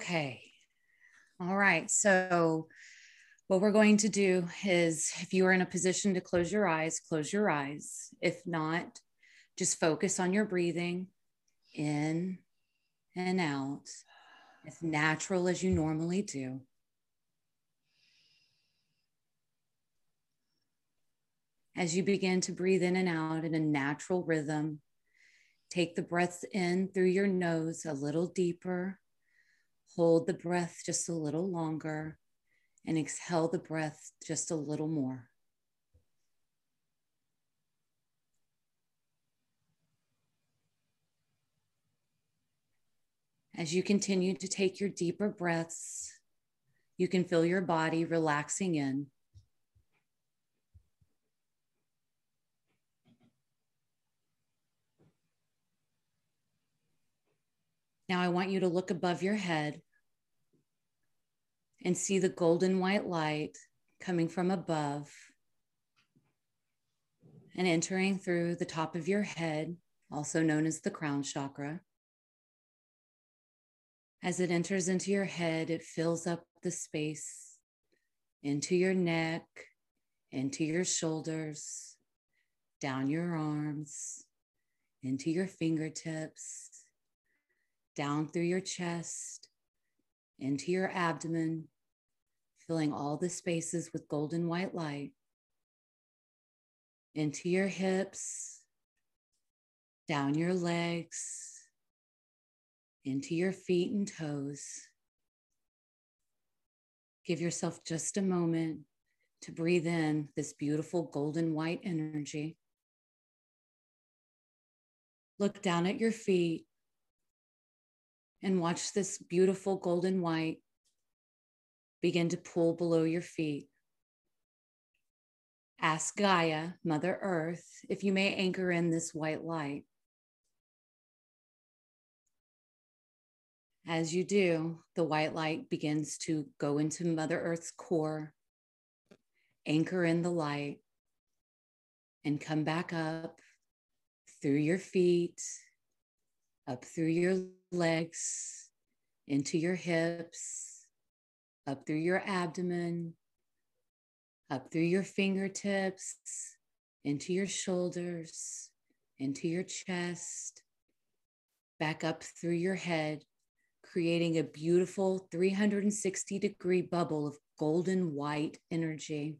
Okay. All right. So, what we're going to do is if you are in a position to close your eyes, close your eyes. If not, just focus on your breathing in and out as natural as you normally do. As you begin to breathe in and out in a natural rhythm, take the breaths in through your nose a little deeper. Hold the breath just a little longer and exhale the breath just a little more. As you continue to take your deeper breaths, you can feel your body relaxing in. Now, I want you to look above your head and see the golden white light coming from above and entering through the top of your head, also known as the crown chakra. As it enters into your head, it fills up the space into your neck, into your shoulders, down your arms, into your fingertips, down through your chest, into your abdomen, filling all the spaces with golden white light, into your hips, down your legs into your feet and toes. Give yourself just a moment to breathe in this beautiful golden white energy. Look down at your feet and watch this beautiful golden white begin to pull below your feet. Ask Gaia, Mother Earth, if you may anchor in this white light. As you do, the white light begins to go into Mother Earth's core, anchor in the light, and come back up through your feet, up through your legs, into your hips, up through your abdomen, up through your fingertips, into your shoulders, into your chest, back up through your head creating a beautiful 360 degree bubble of golden white energy.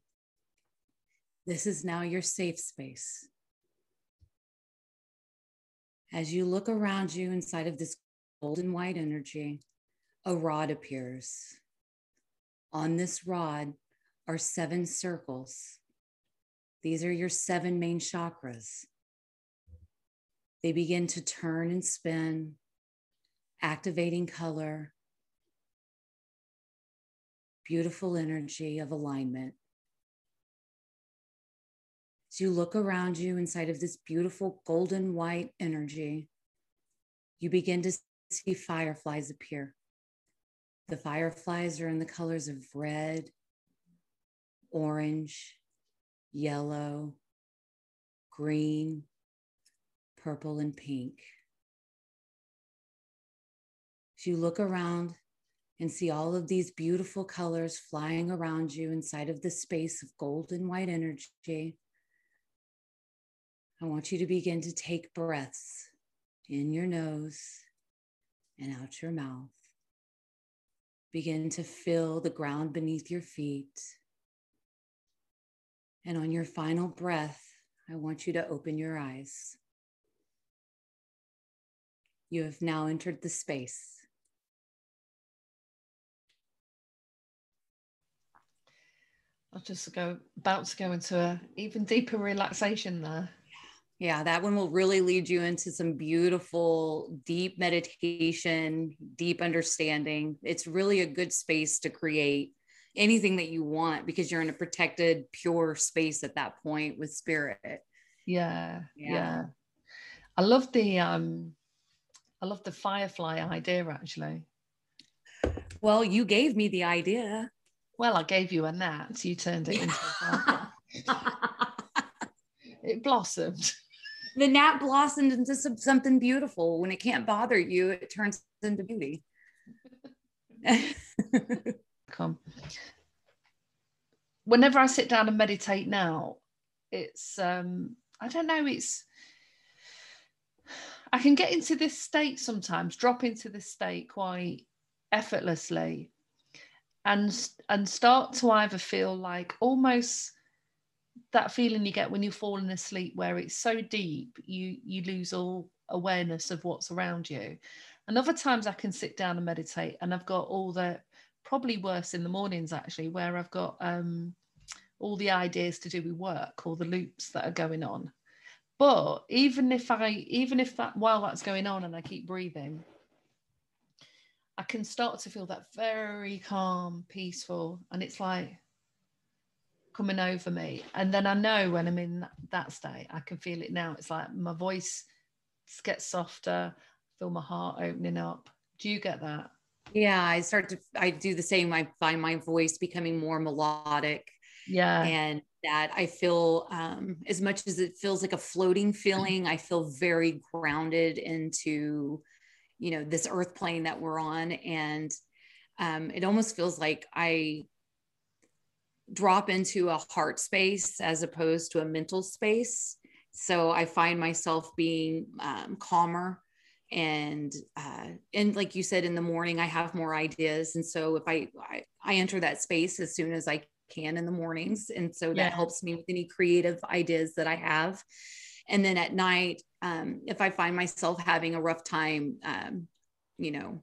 This is now your safe space. As you look around you inside of this golden white energy, a rod appears. On this rod are seven circles. These are your seven main chakras. They begin to turn and spin activating color, beautiful energy of alignment. As you look around you inside of this beautiful golden white energy, you begin to see fireflies appear. The fireflies are in the colors of red, orange, yellow, green, purple, and pink. As you look around and see all of these beautiful colors flying around you inside of the space of golden white energy, I want you to begin to take breaths in your nose and out your mouth. Begin to feel the ground beneath your feet. And on your final breath, I want you to open your eyes. You have now entered the space I'll just go about to go into a even deeper relaxation there. Yeah, that one will really lead you into some beautiful, deep meditation, deep understanding. It's really a good space to create anything that you want because you're in a protected, pure space at that point with spirit. Yeah, yeah. yeah. I love the um I love the firefly idea actually. Well, you gave me the idea. Well, I gave you a gnat, you turned it into a firefly. It blossomed. The gnat blossomed into some, something beautiful. When it can't bother you, it turns into beauty. Come. Whenever I sit down and meditate now, it's um I don't know, it's I can get into this state sometimes, drop into this state quite effortlessly and and start to either feel like almost that feeling you get when you're falling asleep where it's so deep you you lose all awareness of what's around you. And other times i can sit down and meditate and i've got all the probably worse in the mornings actually where i've got um all the ideas to do with work or the loops that are going on. But even if i even if that while that's going on and i keep breathing I can start to feel that very calm, peaceful, and it's like coming over me. And then I know when I'm in that state, I can feel it now. It's like my voice gets softer, feel my heart opening up. Do you get that? Yeah, I start to, I do the same. I find my voice becoming more melodic. Yeah. And that I feel, um, as much as it feels like a floating feeling, I feel very grounded into you know this earth plane that we're on and um, it almost feels like i drop into a heart space as opposed to a mental space. So i find myself being um, calmer and uh, and like you said in the morning i have more ideas. And so if I, I, I enter that space as soon as i can in the mornings. And so that yeah. helps me with any creative ideas that i have. And then at night um, if i find myself having a rough time um, you know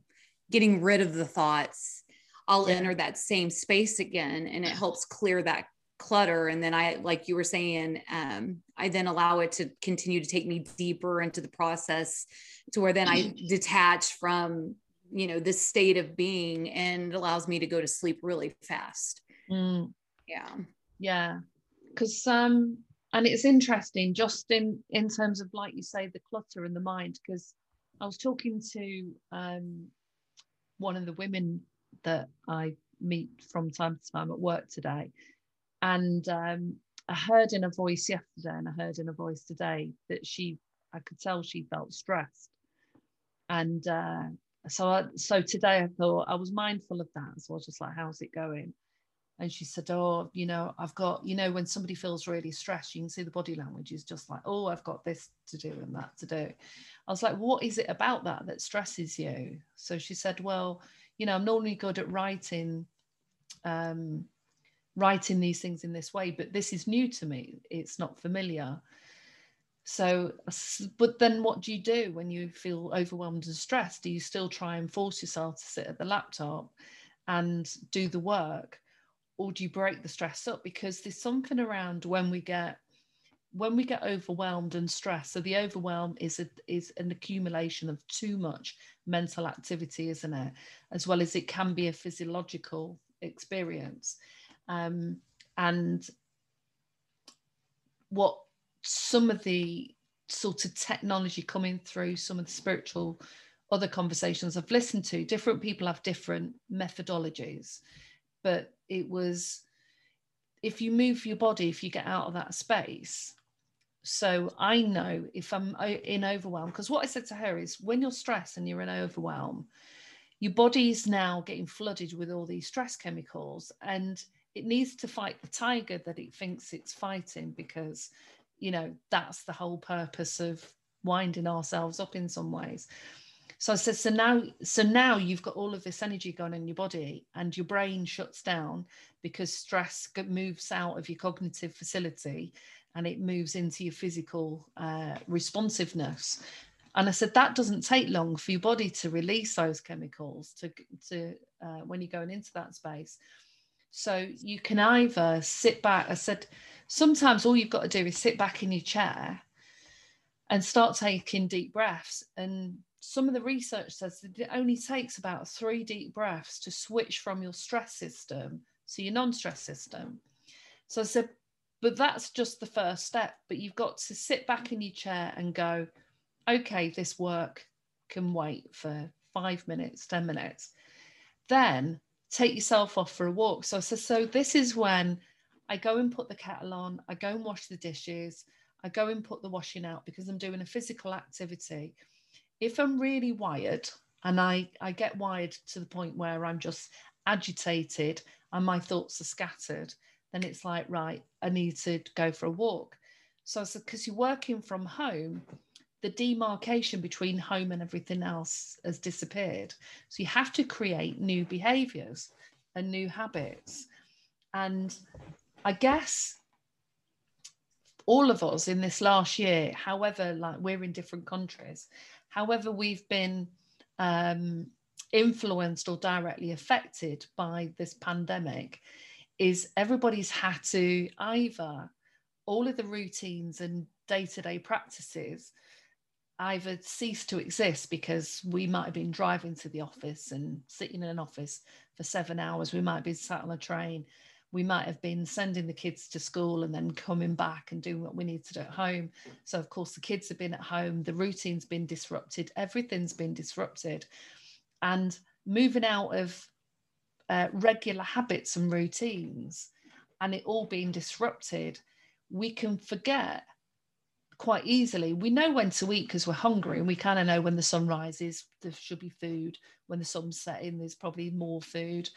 getting rid of the thoughts i'll yeah. enter that same space again and it helps clear that clutter and then i like you were saying um, i then allow it to continue to take me deeper into the process to where then i detach from you know this state of being and it allows me to go to sleep really fast. Mm. yeah. Yeah. Because um and it's interesting just in in terms of like you say the clutter in the mind because i was talking to um one of the women that i meet from time to time at work today. And um i heard in a voice yesterday and i heard in a voice today that she i could tell she felt stressed. And uh so I, so today i thought i was mindful of that so i was just like how's it going? And she said oh you know i've got you know when somebody feels really stressed you can see the body language is just like oh i've got this to do and that to do i was like what is it about that that stresses you? So she said well you know i'm normally good at writing um writing these things in this way but this is new to me. It's not familiar. So but then what do you do when you feel overwhelmed and stressed? Do you still try and force yourself to sit at the laptop and do the work or do you break the stress up? Because there's something around when we get when we get overwhelmed and stressed so the overwhelm is a, is an accumulation of too much mental activity isn't it as well as it can be a physiological experience um, and what some of the sort of technology coming through some of the spiritual other conversations i've listened to different people have different methodologies but it was if you move your body, if you get out of that space. So I know if I'm uh, in overwhelm, because what I said to her is when you're stressed and you're in overwhelm, your body's now getting flooded with all these stress chemicals and it needs to fight the tiger that it thinks it's fighting because, you know, that's the whole purpose of winding ourselves up in some ways. So I said, so now, so now you've got all of this energy going in your body, and your brain shuts down because stress moves out of your cognitive facility, and it moves into your physical uh, responsiveness. And I said that doesn't take long for your body to release those chemicals to to uh, when you're going into that space. So you can either sit back. I said sometimes all you've got to do is sit back in your chair and start taking deep breaths and some of the research says that it only takes about three deep breaths to switch from your stress system to your non-stress system. So I said, but that's just the first step. But you've got to sit back in your chair and go, okay, this work can wait for five minutes, 10 minutes. Then take yourself off for a walk. So said, so this is when I go and put the kettle on, I go and wash the dishes, I go and put the washing out because I'm doing a physical activity if I'm really wired, and I, I get wired to the point where I'm just agitated and my thoughts are scattered, then it's like, right, I need to go for a walk. So, I said, because you're working from home, the demarcation between home and everything else has disappeared. So you have to create new behaviors and new habits. And I guess all of us in this last year, however, like we're in different countries, however, we've been um, influenced or directly affected by this pandemic, is everybody's had to either all of the routines and day to day practices either cease to exist because we might have been driving to the office and sitting in an office for seven hours. We might be sat on a train. We might have been sending the kids to school and then coming back and doing what we need to do at home. So, of course, the kids have been at home, the routine's been disrupted, everything's been disrupted. And moving out of uh, regular habits and routines and it all being disrupted, we can forget quite easily. We know when to eat because we're hungry and we kind of know when the sun rises, there should be food. When the sun's setting, there's probably more food.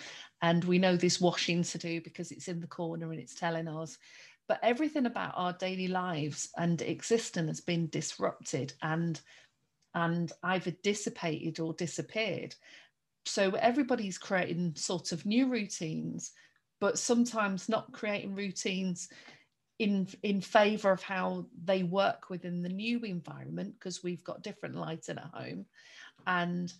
And we know this washing to do because it's in the corner and it's telling us. But everything about our daily lives and existence has been disrupted and and either dissipated or disappeared. So everybody's creating sort of new routines, but sometimes not creating routines in in favor of how they work within the new environment because we've got different lighting at home. And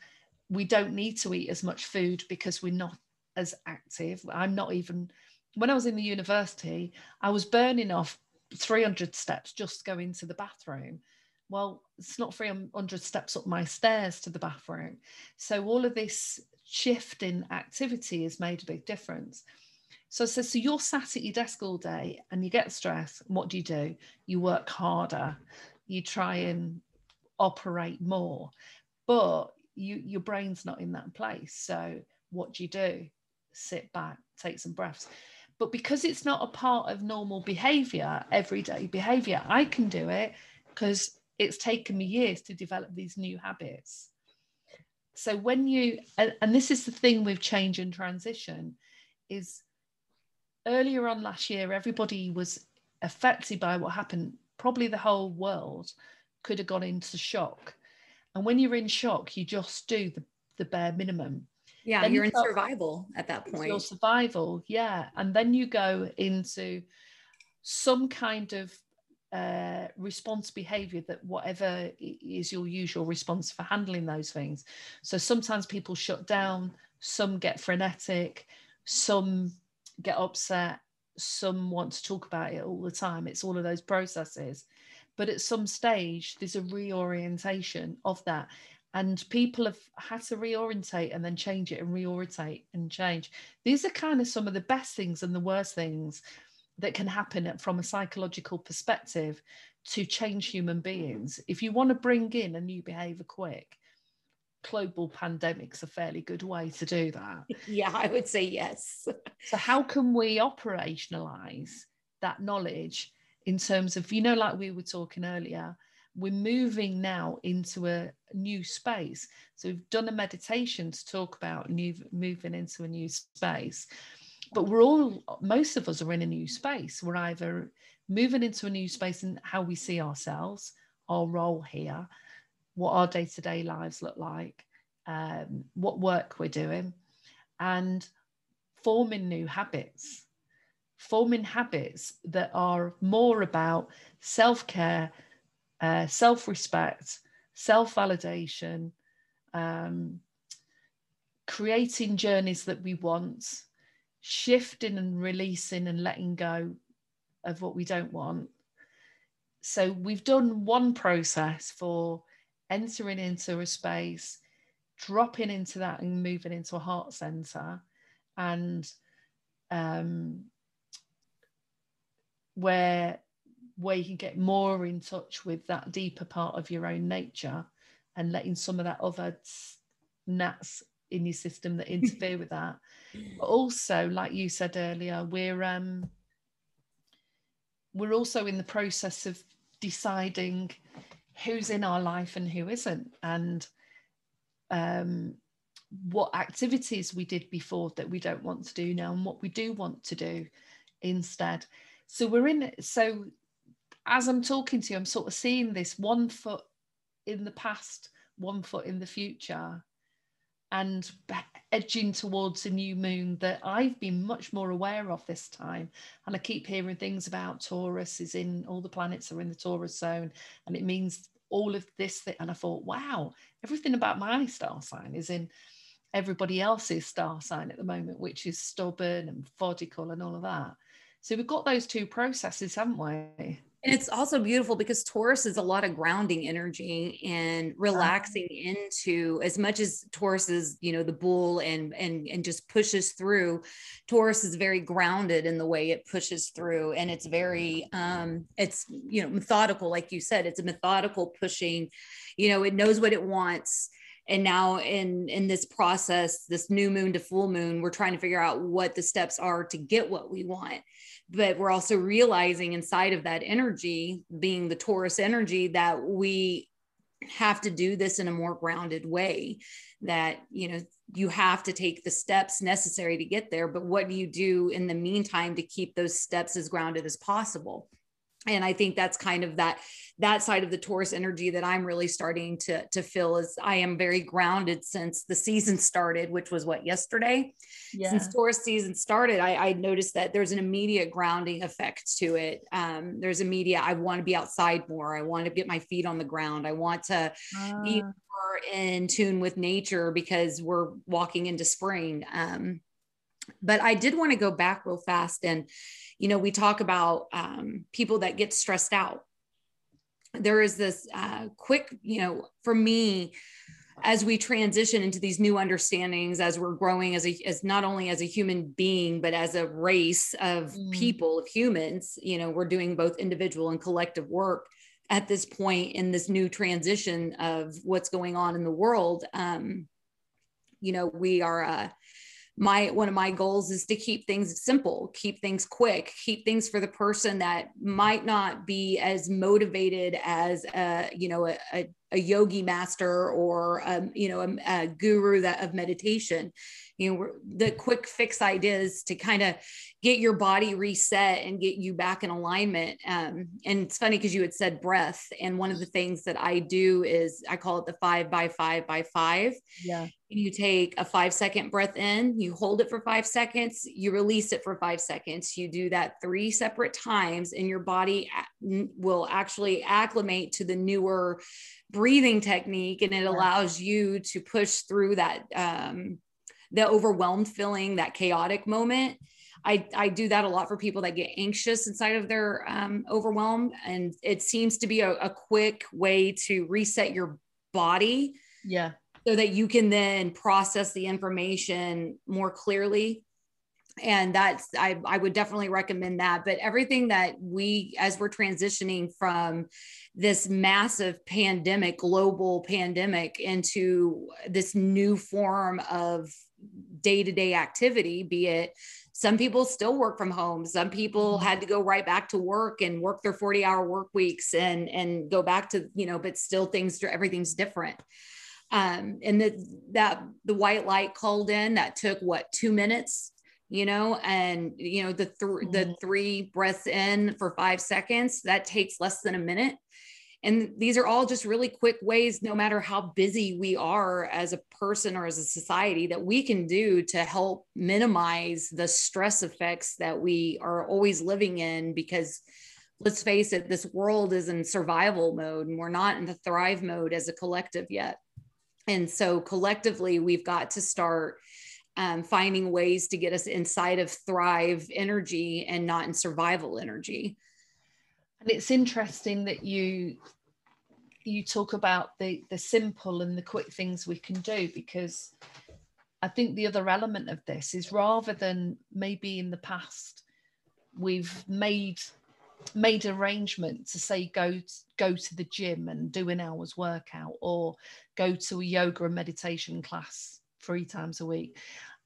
we don't need to eat as much food because we're not as active. I'm not even when i was in the university i was burning off 300 steps just going to the bathroom. Well it's not 300 steps up my stairs to the bathroom so all of this shift in activity has made a big difference so I said, so you're sat at your desk all day and you get stressed. What do you do? You work harder. You try and operate more, but you your brain's not in that place. So what do you do? Sit back, take some breaths. But because it's not a part of normal behavior, everyday behavior, I can do it because it's taken me years to develop these new habits. So when you and, and this is the thing with change and transition is earlier on last year, everybody was affected by what happened. Probably the whole world could have gone into shock. And when you're in shock, you just do the, the bare minimum. Yeah, then you're you in survival at that point. Your survival, yeah. And then you go into some kind of uh, response behavior that whatever is your usual response for handling those things. So sometimes people shut down, some get frenetic, some get upset some want to talk about it all the time. It's all of those processes. But at some stage there's a reorientation of that. And people have had to reorientate and then change it and reorientate and change. These are kind of some of the best things and the worst things that can happen from a psychological perspective to change human mm-hmm. beings if you want to bring in a new behavior quick global pandemic's a fairly good way to do that. Yeah, I would say yes. so, how can we operationalize that knowledge in terms of, you know, like we were talking earlier, we're moving now into a new space. So, we've done a meditation to talk about new, moving into a new space. But we're all, most of us are in a new space. We're either moving into a new space in how we see ourselves, our role here, what our day to day lives look like, um, what work we're doing, and forming new habits. Forming habits that are more about self care, uh, self respect, self validation, um, creating journeys that we want, shifting and releasing and letting go of what we don't want. So we've done one process for entering into a space, dropping into that and moving into a heart center, and um, where where you can get more in touch with that deeper part of your own nature and letting some of that other gnats in your system that interfere with that but also like you said earlier we're um we're also in the process of deciding who's in our life and who isn't. And um, what activities we did before that we don't want to do now and what we do want to do instead. So we're in it. So as I'm talking to you, I'm sort of seeing this one foot in the past, one foot in the future, and edging towards a new moon that I've been much more aware of this time. And I keep hearing things about Taurus is in all the planets are in the Taurus zone, and it means all of this. Thing. And I thought, wow, everything about my star sign is in everybody else's star sign at the moment, which is stubborn and methodical and all of that. So we've got those two processes, haven't we? And it's also beautiful because Taurus is a lot of grounding energy and relaxing into as much as Taurus is, you know, the bull and and and just pushes through. Taurus is very grounded in the way it pushes through. And it's very um it's you know methodical, like you said, it's a methodical pushing, you know, it knows what it wants and now in in this process this new moon to full moon we're trying to figure out what the steps are to get what we want but we're also realizing inside of that energy being the taurus energy that we have to do this in a more grounded way that you know you have to take the steps necessary to get there but what do you do in the meantime to keep those steps as grounded as possible and i think that's kind of that that side of the taurus energy that i'm really starting to to feel is i am very grounded since the season started which was what yesterday yeah. since taurus season started I, I noticed that there's an immediate grounding effect to it um, there's immediate i want to be outside more i want to get my feet on the ground i want to uh. be ah. more in tune with nature because we're walking into spring um, but i did want to go back real fast and you know we talk about um, people that get stressed out there is this uh, quick you know for me as we transition into these new understandings as we're growing as a as not only as a human being but as a race of mm. people of humans you know we're doing both individual and collective work at this point in this new transition of what's going on in the world um you know we are uh my one of my goals is to keep things simple keep things quick keep things for the person that might not be as motivated as a you know a, a, a yogi master or um, you know a, a guru that of meditation. You know the quick fix ideas to kind of get your body reset and get you back in alignment. Um, and it's funny because you had said breath and one of the things that i do is i call it the five by five by five. Yeah. You take a five second breath in you hold it for five seconds you release it for five seconds. You do that three separate times and your body will actually acclimate to the newer breathing technique and it allows you to push through that um, the overwhelmed feeling, that chaotic moment. I, I do that a lot for people that get anxious inside of their um, overwhelm. And it seems to be a, a quick way to reset your body. Yeah. So that you can then process the information more clearly and that's I, I would definitely recommend that but everything that we as we're transitioning from this massive pandemic global pandemic into this new form of day-to-day activity be it some people still work from home some people mm-hmm. had to go right back to work and work their 40 hour work weeks and and go back to you know but still things everything's different um and the, that the white light called in that took what two minutes you know and you know the th- mm-hmm. the three breaths in for 5 seconds that takes less than a minute and these are all just really quick ways no matter how busy we are as a person or as a society that we can do to help minimize the stress effects that we are always living in because let's face it this world is in survival mode and we're not in the thrive mode as a collective yet and so collectively we've got to start um, finding ways to get us inside of thrive energy and not in survival energy. And it's interesting that you you talk about the the simple and the quick things we can do because i think the other element of this is rather than maybe in the past we've made made arrangement to say go go to the gym and do an hour's workout or go to a yoga and meditation class three times a week.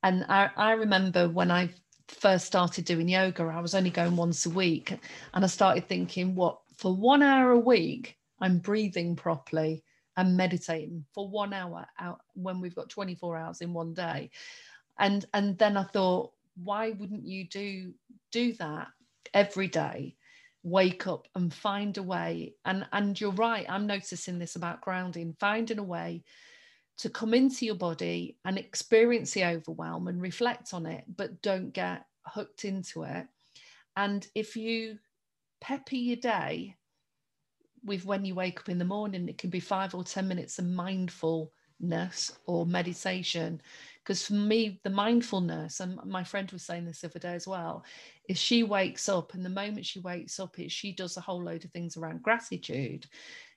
And I, I remember when I first started doing yoga, I was only going once a week. And I started thinking, what, for one hour a week, I'm breathing properly and meditating for one hour out when we've got 24 hours in one day. And and then i thought why wouldn't you do do that every day? Wake up and find a way. And and you're right i'm noticing this about grounding finding a way to come into your body and experience the overwhelm and reflect on it but don't get hooked into it and if you pepper your day with when you wake up in the morning, it can be five or 10 minutes of mindfulness or meditation. Because for me, the mindfulness, and my friend was saying this the other day as well, is she wakes up, and the moment she wakes up, is she does a whole load of things around gratitude.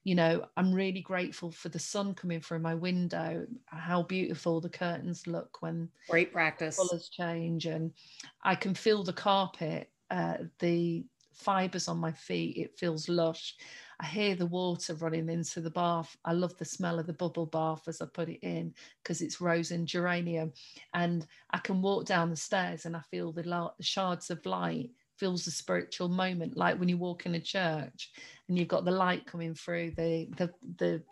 You know, I'm really grateful for the sun coming through my window, how beautiful the curtains look when great practice colors change, and I can feel the carpet, uh, the fibers on my feet. It feels lush. I hear the water running into the bath. I love the smell of the bubble bath as I put it in because it's rose and geranium. And I can walk down the stairs and I feel the, la- the shards of light feels a spiritual moment, like when you walk in a church and you've got the light coming through the the the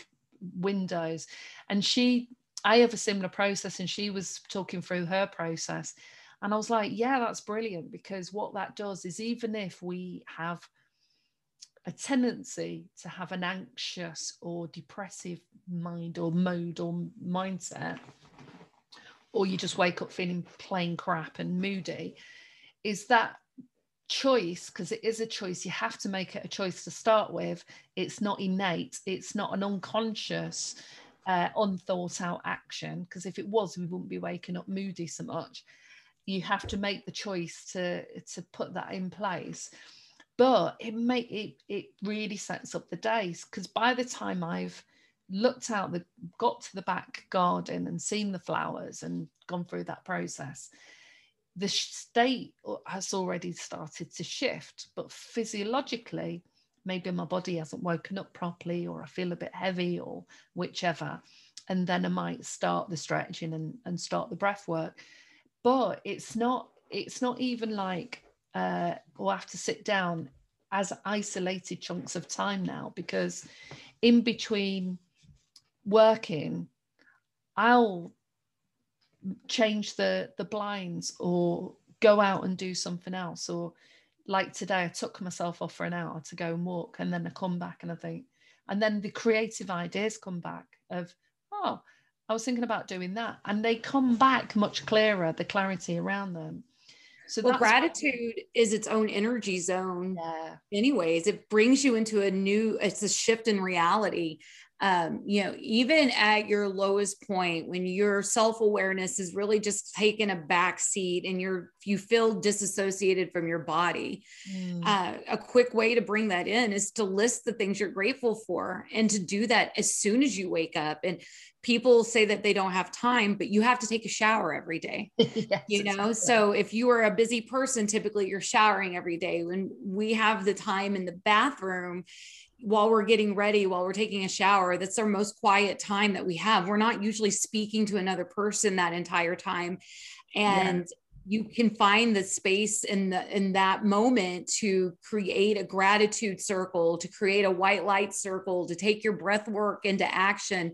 windows. And she, I have a similar process, and she was talking through her process. And I was like, yeah, that's brilliant because what that does is even if we have a tendency to have an anxious or depressive mind or mode or mindset, or you just wake up feeling plain crap and moody, is that choice, because it is a choice, you have to make it a choice to start with. It's not innate, it's not an unconscious, uh, unthought out action, because if it was, we wouldn't be waking up moody so much. You have to make the choice to, to put that in place but it make it it really sets up the days because by the time I've looked out the got to the back garden and seen the flowers and gone through that process the state has already started to shift but physiologically maybe my body hasn't woken up properly or i feel a bit heavy or whichever and then i might start the stretching and, and start the breath work. But it's not it's not even like uh, or have to sit down as isolated chunks of time now because in between working i'll change the the blinds or go out and do something else or like today i took myself off for an hour to go and walk and then i come back and i think and then the creative ideas come back of oh i was thinking about doing that and they come back much clearer the clarity around them so well, gratitude is its own energy zone. Yeah. Anyways, it brings you into a new, it's a shift in reality um, you know, even at your lowest point, when your self awareness is really just taking a back seat and you're you feel disassociated from your body, mm. uh, a quick way to bring that in is to list the things you're grateful for and to do that as soon as you wake up. And people say that they don't have time, but you have to take a shower every day. yes, you know, exactly. so if you are a busy person, typically you're showering every day. When we have the time in the bathroom while we're getting ready, while we're taking a shower, that's our most quiet time that we have. We're not usually speaking to another person that entire time. And yeah. you can find the space in the in that moment to create a gratitude circle, to create a white light circle, to take your breath work into action.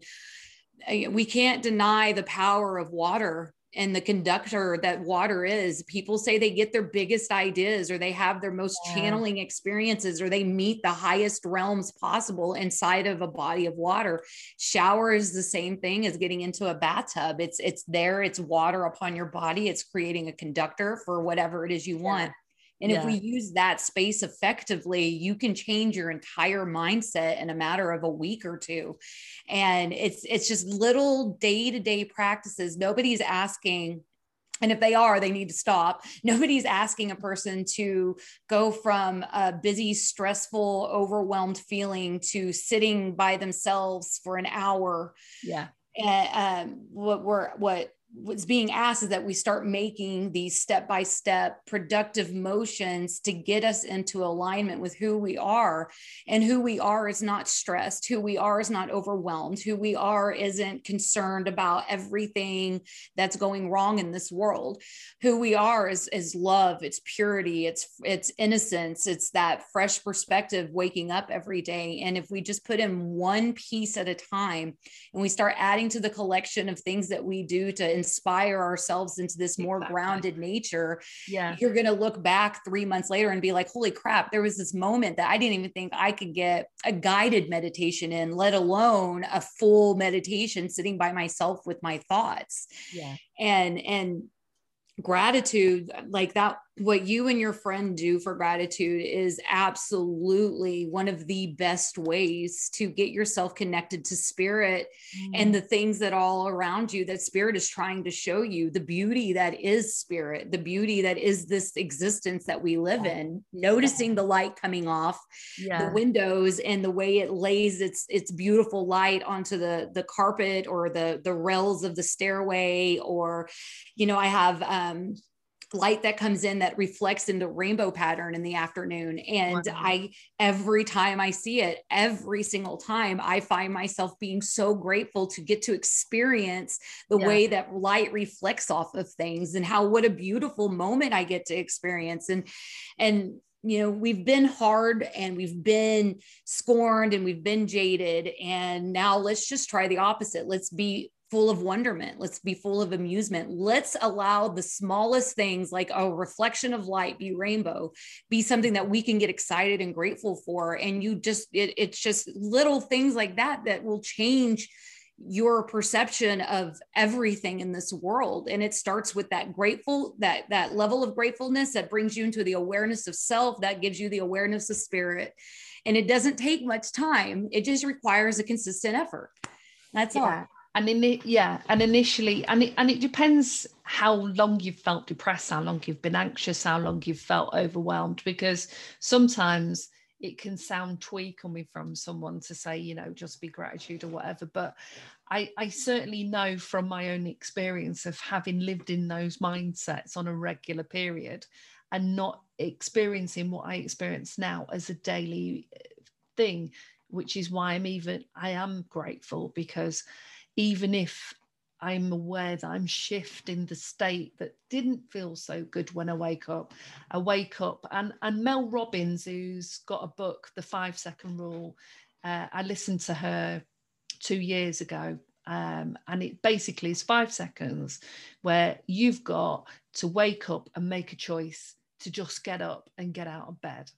Uh, we can't deny the power of water and the conductor that water is people say they get their biggest ideas or they have their most yeah. channeling experiences or they meet the highest realms possible inside of a body of water shower is the same thing as getting into a bathtub it's it's there it's water upon your body it's creating a conductor for whatever it is you yeah. want and yeah. if we use that space effectively, you can change your entire mindset in a matter of a week or two. And it's it's just little day-to-day practices. Nobody's asking and if they are, they need to stop. Nobody's asking a person to go from a busy, stressful, overwhelmed feeling to sitting by themselves for an hour. Yeah. And um, what we're what what's being asked is that we start making these step by step productive motions to get us into alignment with who we are. And who we are is not stressed. Who we are is not overwhelmed. Who we are isn't concerned about everything that's going wrong in this world. Who we are is is love. It's purity. It's it's innocence. It's that fresh perspective waking up every day. And if we just put in one piece at a time and we start adding to the collection of things that we do to inspire ourselves into this more exactly. grounded nature yeah. you're going to look back 3 months later and be like holy crap there was this moment that I didn't even think I could get a guided meditation in let alone a full meditation sitting by myself with my thoughts. Yeah. And and gratitude like that what you and your friend do for gratitude is absolutely one of the best ways to get yourself connected to spirit mm. and the things that all around you that spirit is trying to show you the beauty that is spirit the beauty that is this existence that we live yeah. in noticing the light coming off yeah. the windows and the way it lays its its beautiful light onto the the carpet or the the rails of the stairway or you know i have um light that comes in that reflects in the rainbow pattern in the afternoon and wow. i every time i see it every single time i find myself being so grateful to get to experience the yeah. way that light reflects off of things and how what a beautiful moment i get to experience and and you know we've been hard and we've been scorned and we've been jaded and now let's just try the opposite let's be full of wonderment. Let's be full of amusement. Let's allow the smallest things like a reflection of light be rainbow, be something that we can get excited and grateful for. And you just, it, it's just little things like that that will change your perception of everything in this world and it starts with that grateful that that level of gratefulness that brings you into the awareness of self that gives you the awareness of spirit and it doesn't take much time it just requires a consistent effort that's yeah. all and in it yeah and initially and it, and it depends how long you've felt depressed how long you've been anxious how long you've felt overwhelmed because sometimes it can sound twee coming from someone to say you know just be gratitude or whatever. But I, I certainly know from my own experience of having lived in those mindsets on a regular period and not experiencing what I experience now as a daily uh, thing, which is why I'm even I am grateful because even if I'm aware that I'm shifting the state that didn't feel so good when I wake up. I wake up and and Mel Robbins, who's got a book, The Five Second Rule. Uh, I listened to her two years ago, um, and it basically is five seconds where you've got to wake up and make a choice to just get up and get out of bed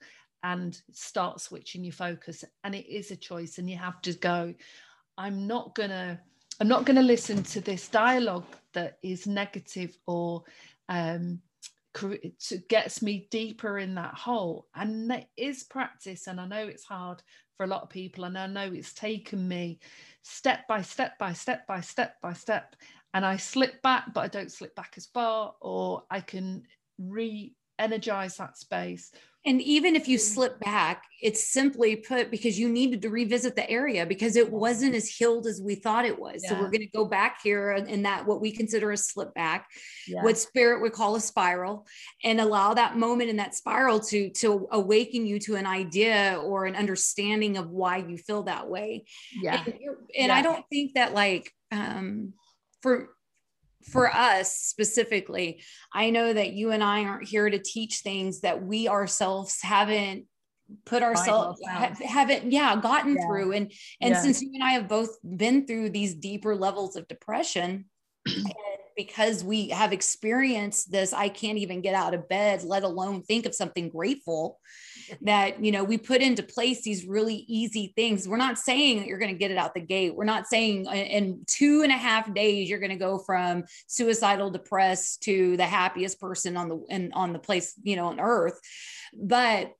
and start switching your focus. And it is a choice, and you have to go. I'm not gonna I'm not going to listen to this dialogue that is negative or um, gets me deeper in that hole. And it is practice, and I know it's hard for a lot of people, and I know it's taken me step by step by step by step by step. And I slip back, but I don't slip back as far, or I can re-energize that space and even if you slip back, it's simply put because you needed to revisit the area because it wasn't as healed as we thought it was. Yeah. So we're going to go back here in that what we consider a slip back, yeah. what spirit would call a spiral, and allow that moment in that spiral to to awaken you to an idea or an understanding of why you feel that way. Yeah. And, and yeah. I don't think that like um for for us specifically, I know that you and I aren't here to teach things that we ourselves haven't put ourselves ha- haven't yeah gotten yeah. through and and yeah. since you and I have both been through these deeper levels of depression because we have experienced this i can't even get out of bed let alone think of something grateful that you know we put into place these really easy things. We're not saying that you're going to get it out the gate. We're not saying uh, in two and a half days you're going to go from suicidal depressed to the happiest person on the and on the place you know on earth. But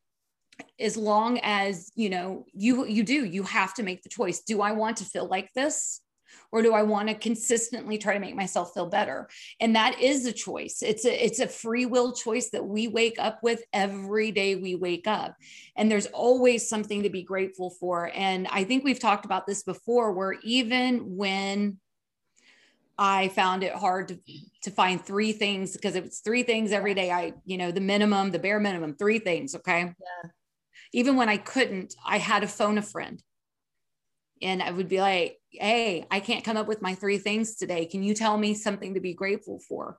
as long as you know you you do you have to make the choice. Do i want to feel like this or do I want to consistently try to make myself feel better? And that is a choice. It's a it's a free will choice that we wake up with every day we wake up. And there's always something to be grateful for. And I think we've talked about this before where even when I found it hard to, to find three things because it was three things every day. I, you know, the minimum, the bare minimum, three things. Okay. Yeah. Even when I couldn't, I had to phone a friend and I would be like, Hey, I can't come up with my three things today. Can you tell me something to be grateful for?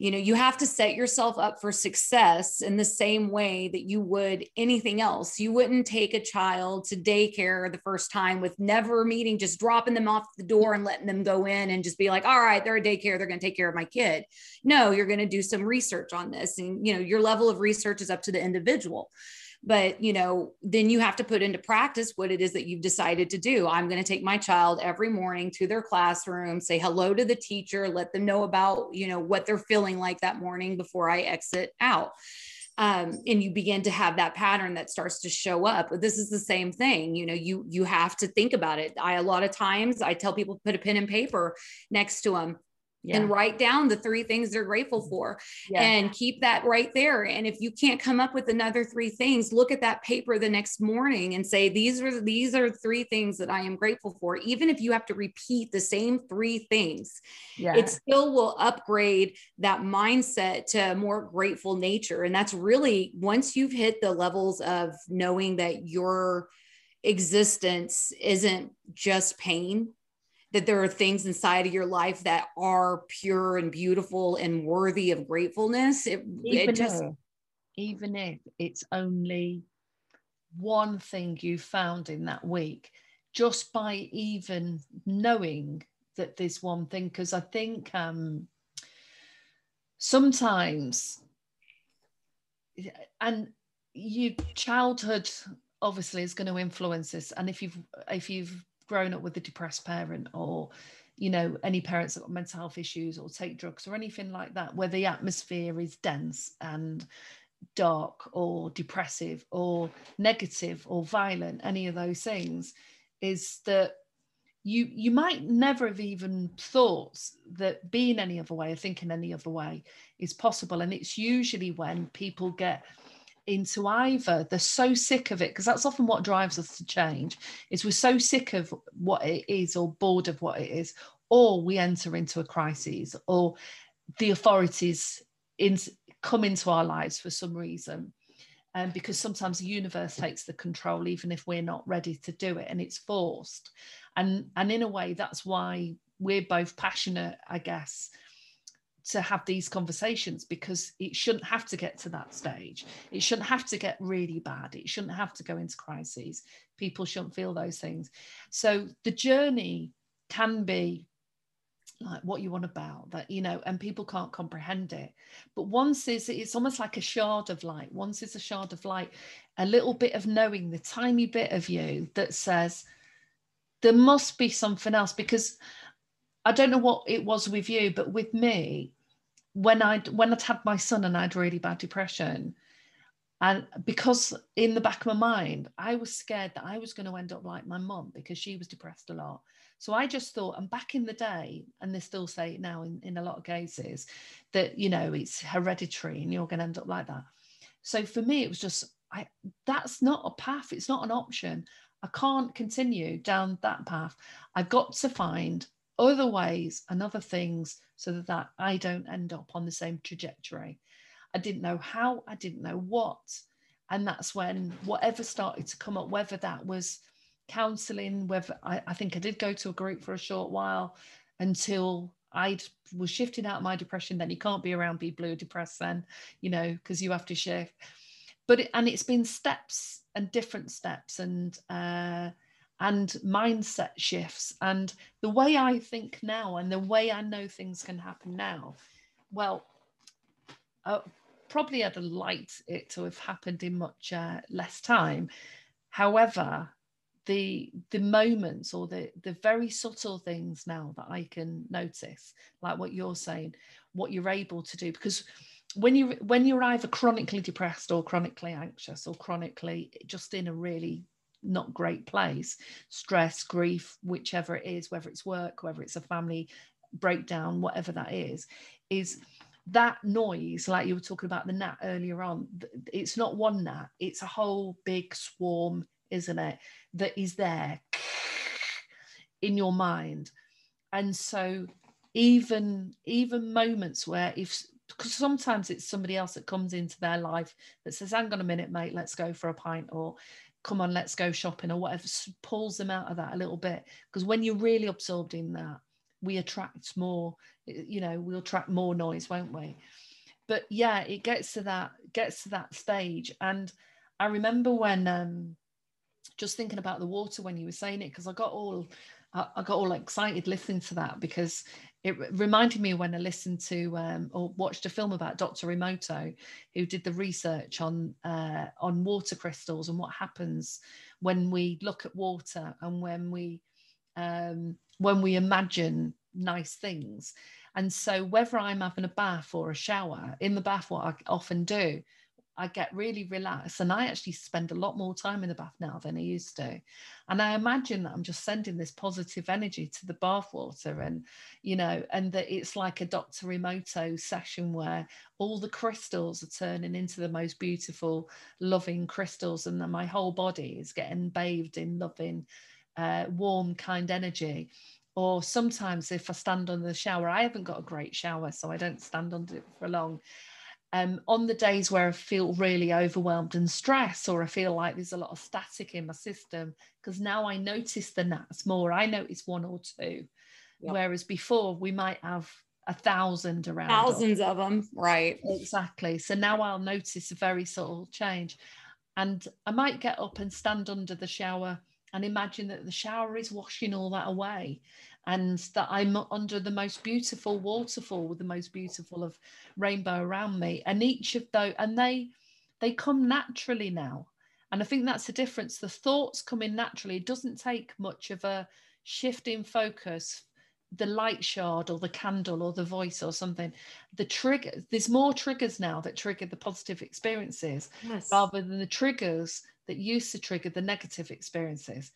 you know you have to set yourself up for success in the same way that you would anything else. You wouldn't take a child to daycare the first time with never meeting just dropping them off the door and letting them go in and just be like all right they're a daycare. They're going to take care of my kid. No you're going to do some research on this. And you know your level of research is up to the individual but you know then you have to put into practice what it is that you've decided to do. I'm going to take my child every morning to their classroom say hello to the teacher let them know about you know what they're feeling like that morning before i exit out. Um, and you begin to have that pattern that starts to show up. This is the same thing you know you you have to think about it. I a lot of times i tell people put a pen and paper next to them yeah. and write down the three things they're grateful mm-hmm. for yeah. and keep that right there and if you can't come up with another three things look at that paper the next morning and say these are these are three things that i am grateful for even if you have to repeat the same three things yeah. it still will upgrade that mindset to a more grateful nature and that's really once you've hit the levels of knowing that your existence isn't just pain that there are things inside of your life that are pure and beautiful and worthy of gratefulness it, even it just if, even if it's only one thing you found in that week just by even knowing that there's one thing because i think um sometimes and your childhood obviously is going to influence this and if you've if you've grown up with a depressed parent or you know any parents that got mental health issues or take drugs or anything like that where the atmosphere is dense and dark or depressive or negative or violent any of those things is that you you might never have even thought that being any other way or thinking any other way is possible. And it's usually when people get into either. They're so sick of it because that's often what drives us to change is we're so sick of what it is or bored of what it is or we enter into a crisis or the authorities in, come into our lives for some reason. Um, because sometimes the universe takes the control even if we're not ready to do it and it's forced. And and in a way that's why we're both passionate i guess to have these conversations because it shouldn't have to get to that stage. It shouldn't have to get really bad. It shouldn't have to go into crises. People shouldn't feel those things. So the journey can be like what you want about that you know and people can't comprehend it but once is it's almost like a shard of light once is a shard of light a little bit of knowing the tiny bit of you that says there must be something else because I don't know what it was with you, but with me, when I'd when I'd had my son and I had really bad depression, and because in the back of my mind, I was scared that I was going to end up like my mum because she was depressed a lot. So I just thought, and back in the day, and they still say it now in, in a lot of cases, that you know it's hereditary and you're going to end up like that. So for me, it was just I that's not a path, it's not an option. I can't continue down that path. I've got to find other ways and other things so that, that I don't end up on the same trajectory. I didn't know how, I didn't know what. And that's when whatever started to come up, whether that was counseling, whether I, I think I did go to a group for a short while until I was shifting out my depression. Then you can't be around people who are depressed then, you know, because you have to shift. But it, and it's been steps and different steps and uh, and mindset shifts and the way I think now and the way I know things can happen now. Well, uh, probably I'd like it to have happened in much uh, less time. However, the the moments or the the very subtle things now that I can notice, like what you're saying, what you're able to do, because when you when you're either chronically depressed or chronically anxious or chronically just in a really not great place stress grief whichever it is whether it's work whether it's a family breakdown whatever that is is that noise like you were talking about the gnat earlier on it's not one gnat it's a whole big swarm isn't it that is there in your mind. And so even even moments where if because sometimes it's somebody else that comes into their life that says hang on a minute mate let's go for a pint or come on let's go shopping or whatever pulls them out of that a little bit. Because when you're really absorbed in that we attract more you know we'll attract more noise won't we? But yeah it gets to that gets to that stage. And i remember when um just thinking about the water when you were saying it because i got all I, got all excited listening to that because it reminded me when I listened to um, or watched a film about Dr. Emoto, who did the research on uh, on water crystals and what happens when we look at water and when we um, when we imagine nice things. And so, whether I'm having a bath or a shower, in the bath, what I often do I get really relaxed and I actually spend a lot more time in the bath now than I used to. And I imagine that I'm just sending this positive energy to the bath water and, you know, and that it's like a Dr. Emoto session where all the crystals are turning into the most beautiful, loving crystals and then my whole body is getting bathed in loving, uh, warm, kind energy or sometimes if I stand under the shower, I haven't got a great shower, so I don't stand under it for long um, on the days where I feel really overwhelmed and stressed, or I feel like there's a lot of static in my system, because now I notice the gnats more. I notice one or two, yep. whereas before we might have a thousand around. Thousands us. of them, right? Exactly. So now I'll notice a very subtle change. And I might get up and stand under the shower and imagine that the shower is washing all that away and that I'm under the most beautiful waterfall with the most beautiful of rainbow around me. And each of those, and they they come naturally now. And I think that's the difference. The thoughts come in naturally. It doesn't take much of a shift in focus, the light shard or the candle or the voice or something. The trigger, there's more triggers now that trigger the positive experiences yes. rather than the triggers that used to trigger the negative experiences.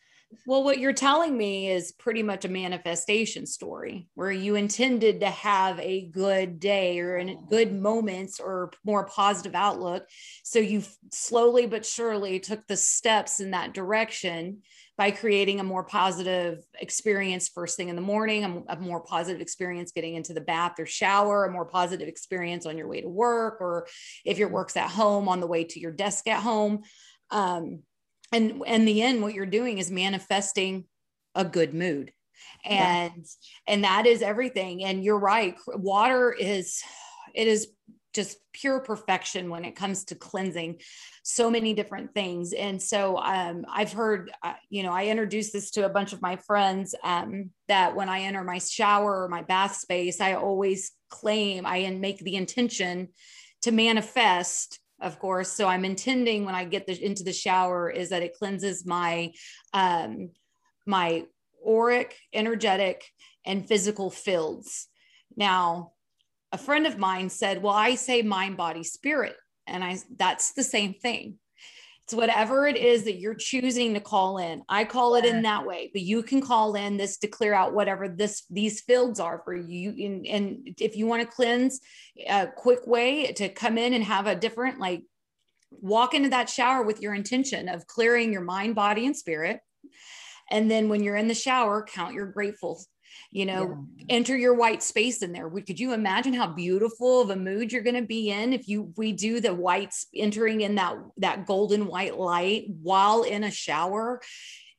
Well, what you're telling me is pretty much a manifestation story where you intended to have a good day or in good moments or more positive outlook. So you slowly but surely took the steps in that direction by creating a more positive experience first thing in the morning, a, a more positive experience getting into the bath or shower, a more positive experience on your way to work, or if your work's at home on the way to your desk at home. Um, and in the end what you're doing is manifesting a good mood. And yeah. and that is everything. And you're right water is it is just pure perfection when it comes to cleansing so many different things. And so um, i've heard uh, you know i introduced this to a bunch of my friends um, that when i enter my shower or my bath space i always claim i make the intention to manifest of course. So I'm intending when I get the, into the shower is that it cleanses my um, my auric, energetic, and physical fields. Now, a friend of mine said, "Well, I say mind, body, spirit," and I that's the same thing. It's whatever it is that you're choosing to call in. I call it in that way, but you can call in this to clear out whatever this these fields are for you. And, and if you want to cleanse, a quick way to come in and have a different like walk into that shower with your intention of clearing your mind, body, and spirit. And then when you're in the shower, count your grateful you know yeah. enter your white space in there could you imagine how beautiful of a mood you're going to be in if you we do the whites entering in that that golden white light while in a shower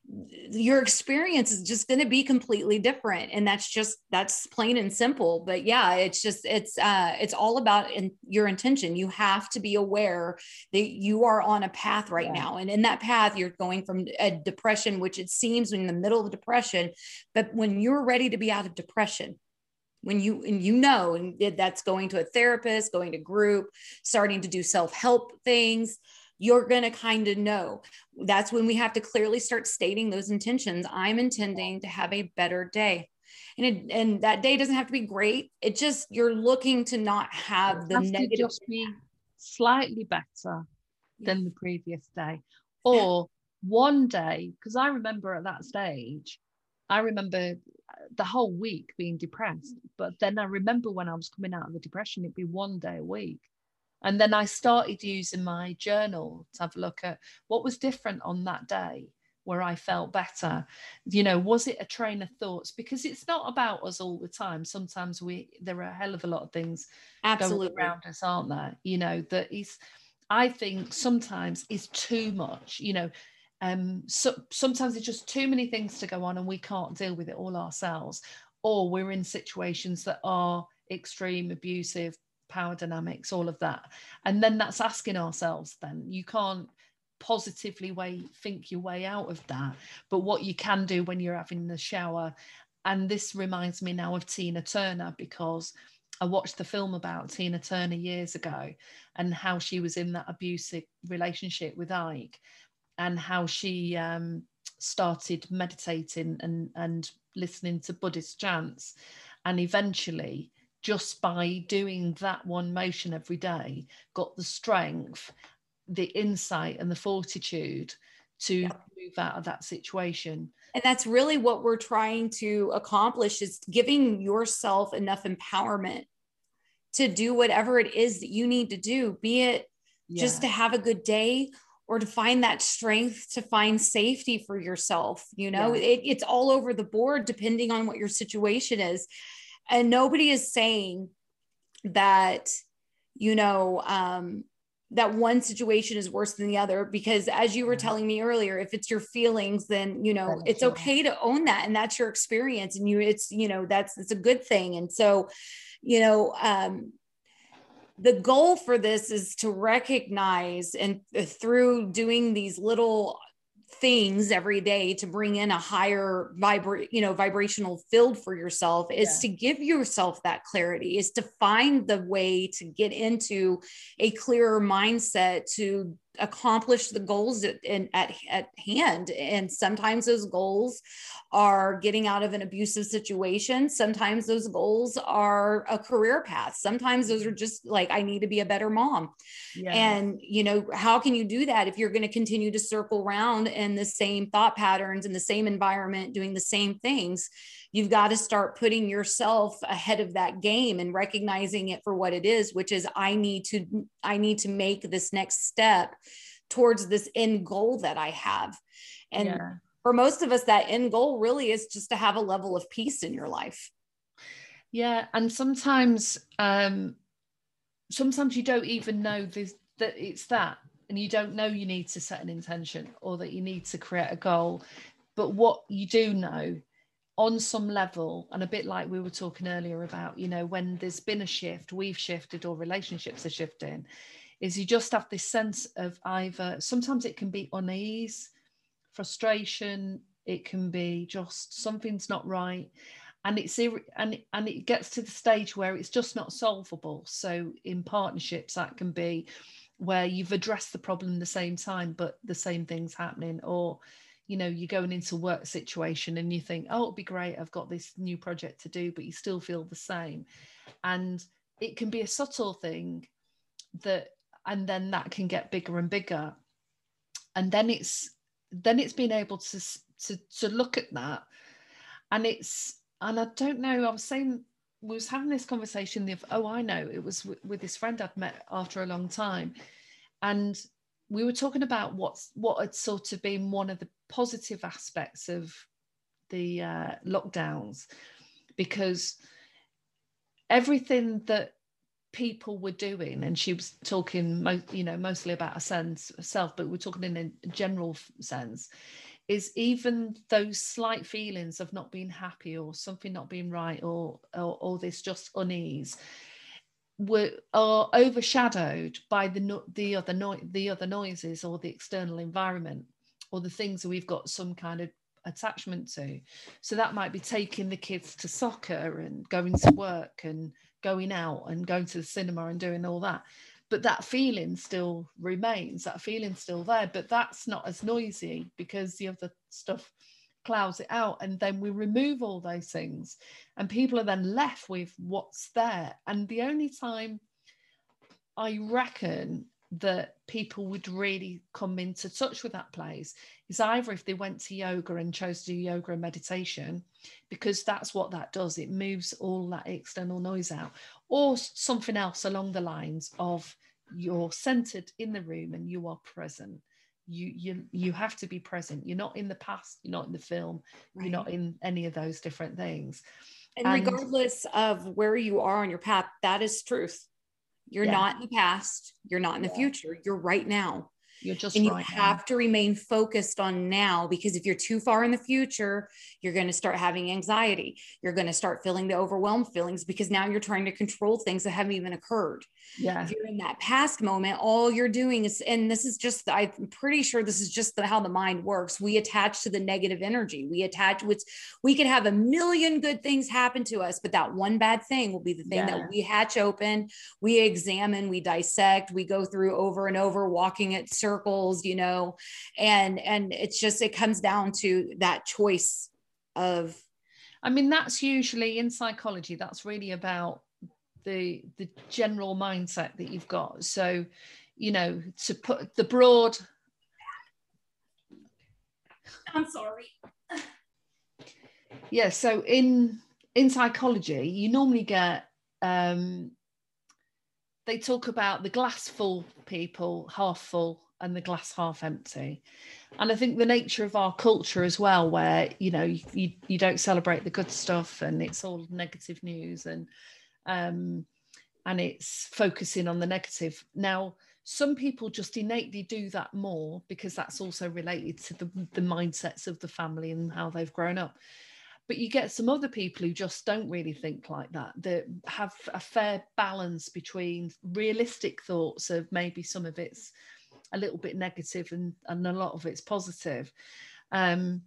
your experience is just going to be completely different and that's just that's plain and simple but yeah it's just it's uh it's all about in your intention you have to be aware that you are on a path right yeah. now and in that path you're going from a depression which it seems in the middle of depression but when you're ready to be out of depression when you and you know and that's going to a therapist going to group starting to do self-help things you're going to kind of know. That's when we have to clearly start stating those intentions. I'm intending to have a better day. And, it, and that day doesn't have to be great. It just, you're looking to not have the negative. just be slightly better than the previous day. Or one day, because I remember at that stage, I remember uh, the whole week being depressed. But then I remember when I was coming out of the depression, it'd be one day a week. And then I started using my journal to have a look at what was different on that day where I felt better. You know, was it a train of thoughts? Because it's not about us all the time. Sometimes we there are a hell of a lot of things absolutely going around us, aren't there? You know, that is I think sometimes is too much, you know. Um, so sometimes it's just too many things to go on and we can't deal with it all ourselves, or we're in situations that are extreme, abusive, power dynamics, all of that. And then that's asking ourselves, then you can't positively way think your way out of that but what you can do when you're having the shower and this reminds me now of tina turner because i watched the film about tina turner years ago and how she was in that abusive relationship with ike and how she um, started meditating and and listening to buddhist chants and eventually just by doing that one motion every day got the strength the insight and the fortitude to yeah. move out of that situation and that's really what we're trying to accomplish is giving yourself enough empowerment to do whatever it is that you need to do be it yeah. just to have a good day or to find that strength to find safety for yourself you know yeah. it, it's all over the board depending on what your situation is and nobody is saying that you know um, that one situation is worse than the other because as you were telling me earlier if it's your feelings then you know it's okay to own that and that's your experience and you it's you know that's it's a good thing. And so you know um the goal for this is to recognize and through doing these little things every day to bring in a higher vibrate you know vibrational field for yourself is yeah. to give yourself that clarity is to find the way to get into a clearer mindset to accomplish the goals at, in, at, at hand. And sometimes those goals are getting out of an abusive situation. Sometimes those goals are a career path. Sometimes those are just like, I need to be a better mom. Yeah. And, you know, how can you do that if you're going to continue to circle around in the same thought patterns in the same environment, doing the same things? You've got to start putting yourself ahead of that game and recognizing it for what it is which is i need to i need to make this next step towards this end goal that i have. And yeah. for most of us that end goal really is just to have a level of peace in your life. Yeah and sometimes um sometimes you don't even know this that it's that and you don't know you need to set an intention or that you need to create a goal. But what you do know on some level and a bit like we were talking earlier about you know when there's been a shift we've shifted or relationships are shifting is you just have this sense of either sometimes it can be unease frustration it can be just something's not right and it's and and it gets to the stage where it's just not solvable. So in partnerships that can be where you've addressed the problem the same time but the same thing's happening or you know you're going into work situation and you think oh it'll be great i've got this new project to do but you still feel the same. And it can be a subtle thing that and then that can get bigger and bigger. And then it's then it's being able to to to look at that. And it's and i don't know i was saying we was having this conversation the oh i know it was with, with this friend i'd met after a long time. And we were talking about what's what had sort of been one of the positive aspects of the uh, lockdowns because everything that people were doing and she was talking you know mostly about a sense self but we're talking in a general sense is even those slight feelings of not being happy or something not being right or or, or this just unease were are overshadowed by the the other no, the other noises or the external environment or the things that we've got some kind of attachment to. So that might be taking the kids to soccer and going to work and going out and going to the cinema and doing all that. But that feeling still remains that feeling still there but that's not as noisy because the other stuff clouds it out. And then we remove all those things and people are then left with what's there. And the only time i reckon that people would really come into touch with that place is either if they went to yoga and chose to do yoga and meditation because that's what that does. It moves all that external noise out. Or something else along the lines of you're centered in the room and you are present. You you you have to be present. You're not in the past. You're not in the film. Right. you're not in any of those different things. And, and, regardless of where you are on your path that is truth you're yeah. not in the past you're not in the yeah. future you're right now you're just and you right have now. to remain focused on now because if you're too far in the future, you're going to start having anxiety. You're going to start feeling the overwhelmed feelings because now you're trying to control things that haven't even occurred. Yeah. If you're in that past moment, all you're doing is, and this is just, I'm pretty sure this is just the, how the mind works. We attach to the negative energy. We attach, which we could have a million good things happen to us, but that one bad thing will be the thing yeah. that we hatch open, we examine, we dissect, we go through over and over, walking it circles you know and and it's just it comes down to that choice of i mean that's usually in psychology that's really about the the general mindset that you've got. So you know to put the broad i'm sorry. Yeah so in in psychology you normally get um they talk about the glass full people half full and the glass half empty. And i think the nature of our culture as well where you know you, you don't celebrate the good stuff and it's all negative news and um and it's focusing on the negative. Now some people just innately do that more because that's also related to the, the mindsets of the family and how they've grown up. But you get some other people who just don't really think like that that have a fair balance between realistic thoughts of maybe some of it's a little bit negative and, and a lot of it's positive. Um,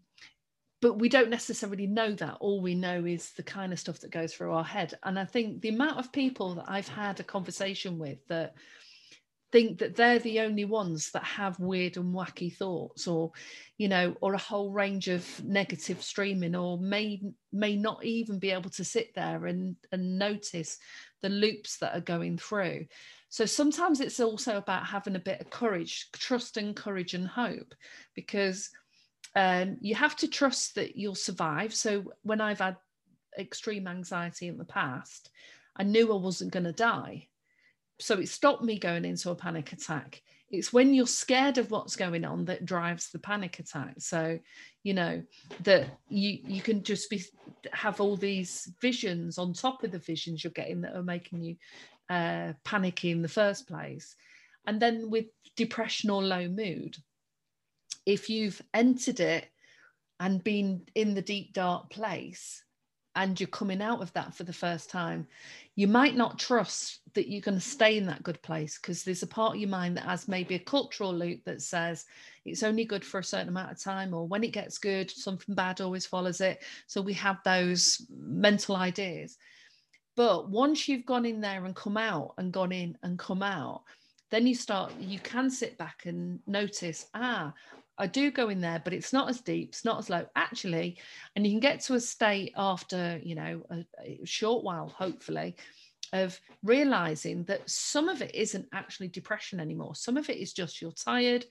but we don't necessarily know that. All we know is the kind of stuff that goes through our head. And I think the amount of people that I've had a conversation with that think that they're the only ones that have weird and wacky thoughts or you know or a whole range of negative streaming or may may not even be able to sit there and and notice the loops that are going through so sometimes it's also about having a bit of courage, trust and courage and hope, because um, you have to trust that you'll survive. So when I've had extreme anxiety in the past, I knew I wasn't going to die. So it stopped me going into a panic attack. It's when you're scared of what's going on that drives the panic attack. So, you know, that you you can just be have all these visions on top of the visions you're getting that are making you uh, panicky in the first place. And then with depression or low mood, if you've entered it and been in the deep, dark place, and you're coming out of that for the first time, you might not trust that you're going to stay in that good place because there's a part of your mind that has maybe a cultural loop that says it's only good for a certain amount of time, or when it gets good, something bad always follows it. So we have those mental ideas. But once you've gone in there and come out and gone in and come out, then you start, you can sit back and notice, ah, I do go in there, but it's not as deep, it's not as low. Actually, and you can get to a state after, you know, a, a short while, hopefully, of realizing that some of it isn't actually depression anymore. Some of it is just you're tired,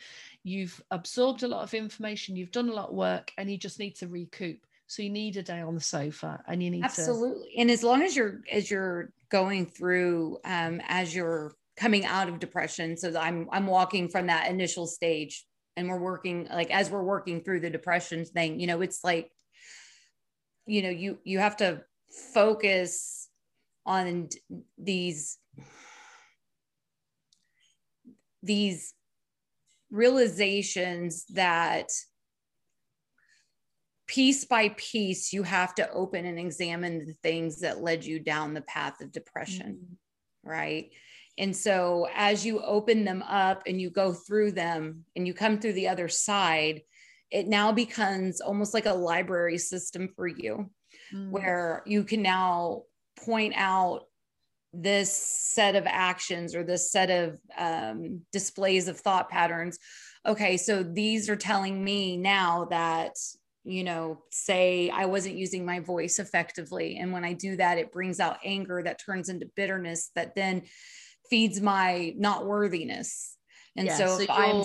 you've absorbed a lot of information, you've done a lot of work, and you just need to recoup. So you need a day on the sofa and you need absolutely. To- and as long as you're as you're going through um, as you're coming out of depression, so I'm I'm walking from that initial stage and we're working like as we're working through the depression thing, you know, it's like, you know, you you have to focus on these these realizations that piece by piece, you have to open and examine the things that led you down the path of depression, mm-hmm. right? And so, as you open them up and you go through them and you come through the other side, it now becomes almost like a library system for you, mm-hmm. where you can now point out this set of actions or this set of um, displays of thought patterns. Okay, so these are telling me now that you know, say I wasn't using my voice effectively. And when I do that, it brings out anger that turns into bitterness that then feeds my not worthiness. And yeah, so, so I'm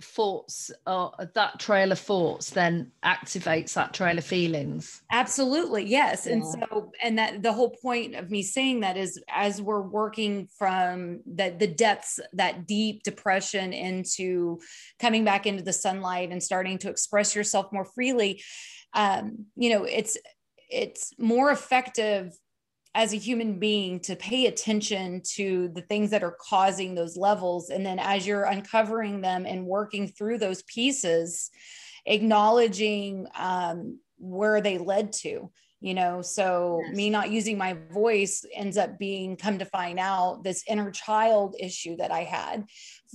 thoughts or that trail of thoughts then activates that trail of feelings absolutely yes yeah. and so and that the whole point of me saying that is as we're working from that the depths that deep depression into coming back into the sunlight and starting to express yourself more freely um you know it's it's more effective as a human being to pay attention to the things that are causing those levels and then as you're uncovering them and working through those pieces acknowledging um, where they led to you know so yes. me not using my voice ends up being come to find out this inner child issue that i had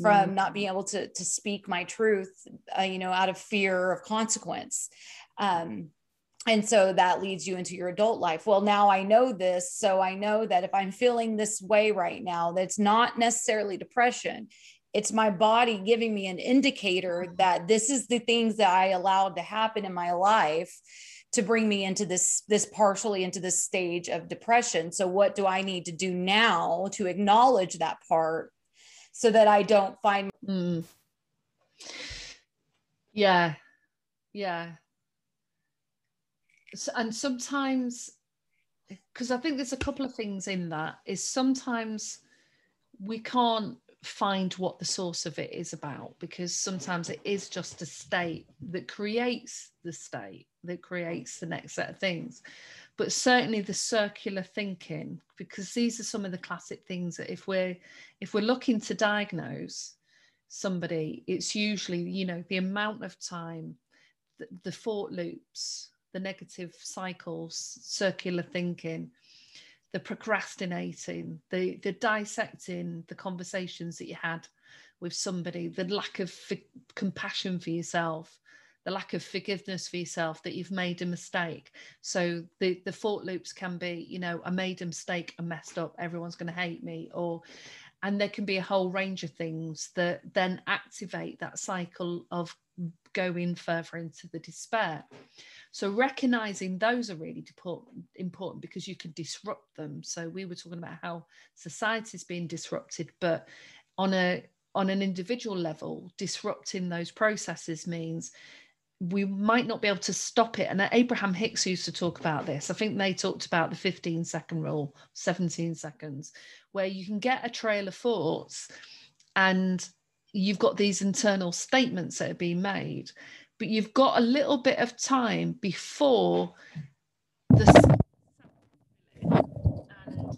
from mm. not being able to to speak my truth uh, you know out of fear of consequence um, and so that leads you into your adult life. Well now i know this so i know that if i'm feeling this way right now that's not necessarily depression. It's my body giving me an indicator mm-hmm. that this is the things that i allowed to happen in my life to bring me into this this partially into this stage of depression. So what do i need to do now to acknowledge that part so that i don't find mm. yeah. Yeah and sometimes because i think there's a couple of things in that is sometimes we can't find what the source of it is about because sometimes it is just a state that creates the state that creates the next set of things. But certainly the circular thinking because these are some of the classic things that if we're if we're looking to diagnose somebody it's usually you know the amount of time the, the thought loops the negative cycles, circular thinking, the procrastinating, the the dissecting the conversations that you had with somebody, the lack of compassion for yourself, the lack of forgiveness for yourself that you've made a mistake. So the the thought loops can be, you know, I made a mistake, I messed up, everyone's going to hate me, or and there can be a whole range of things that then activate that cycle of going further into the despair. So recognizing those are really important because you can disrupt them. So we were talking about how society is being disrupted, but on a on an individual level, disrupting those processes means we might not be able to stop it. And Abraham Hicks used to talk about this. I think they talked about the 15 second rule, 17 seconds, where you can get a trail of thoughts and you've got these internal statements that are being made but you've got a little bit of time before the and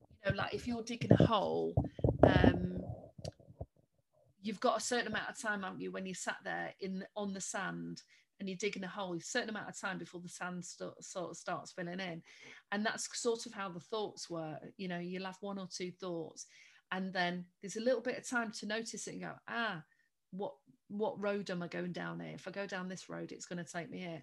you know like if you're digging a hole um you've got a certain amount of time haven't you when you sat there in on the sand and you're digging a hole a certain amount of time before the sand st- sort of starts filling in. And that's sort of how the thoughts were you know you'll have one or two thoughts and then there's a little bit of time to notice it and go ah what what road am I going down here? If I go down this road, it's going to take me here.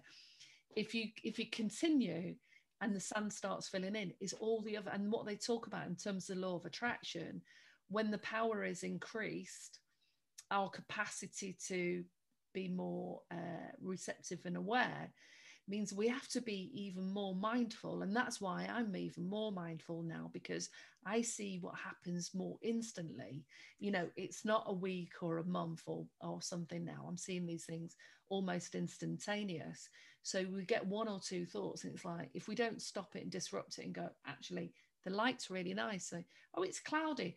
If you if you continue and the sand starts filling in, is all the other and what they talk about in terms of the law of attraction, when the power is increased, our capacity to be more uh, receptive and aware means we have to be even more mindful. And that's why I'm even more mindful now because I see what happens more instantly. You know, it's not a week or a month or, or something now. I'm seeing these things almost instantaneous. So we get one or two thoughts, and it's like if we don't stop it and disrupt it and go, actually, the light's really nice. So, oh, it's cloudy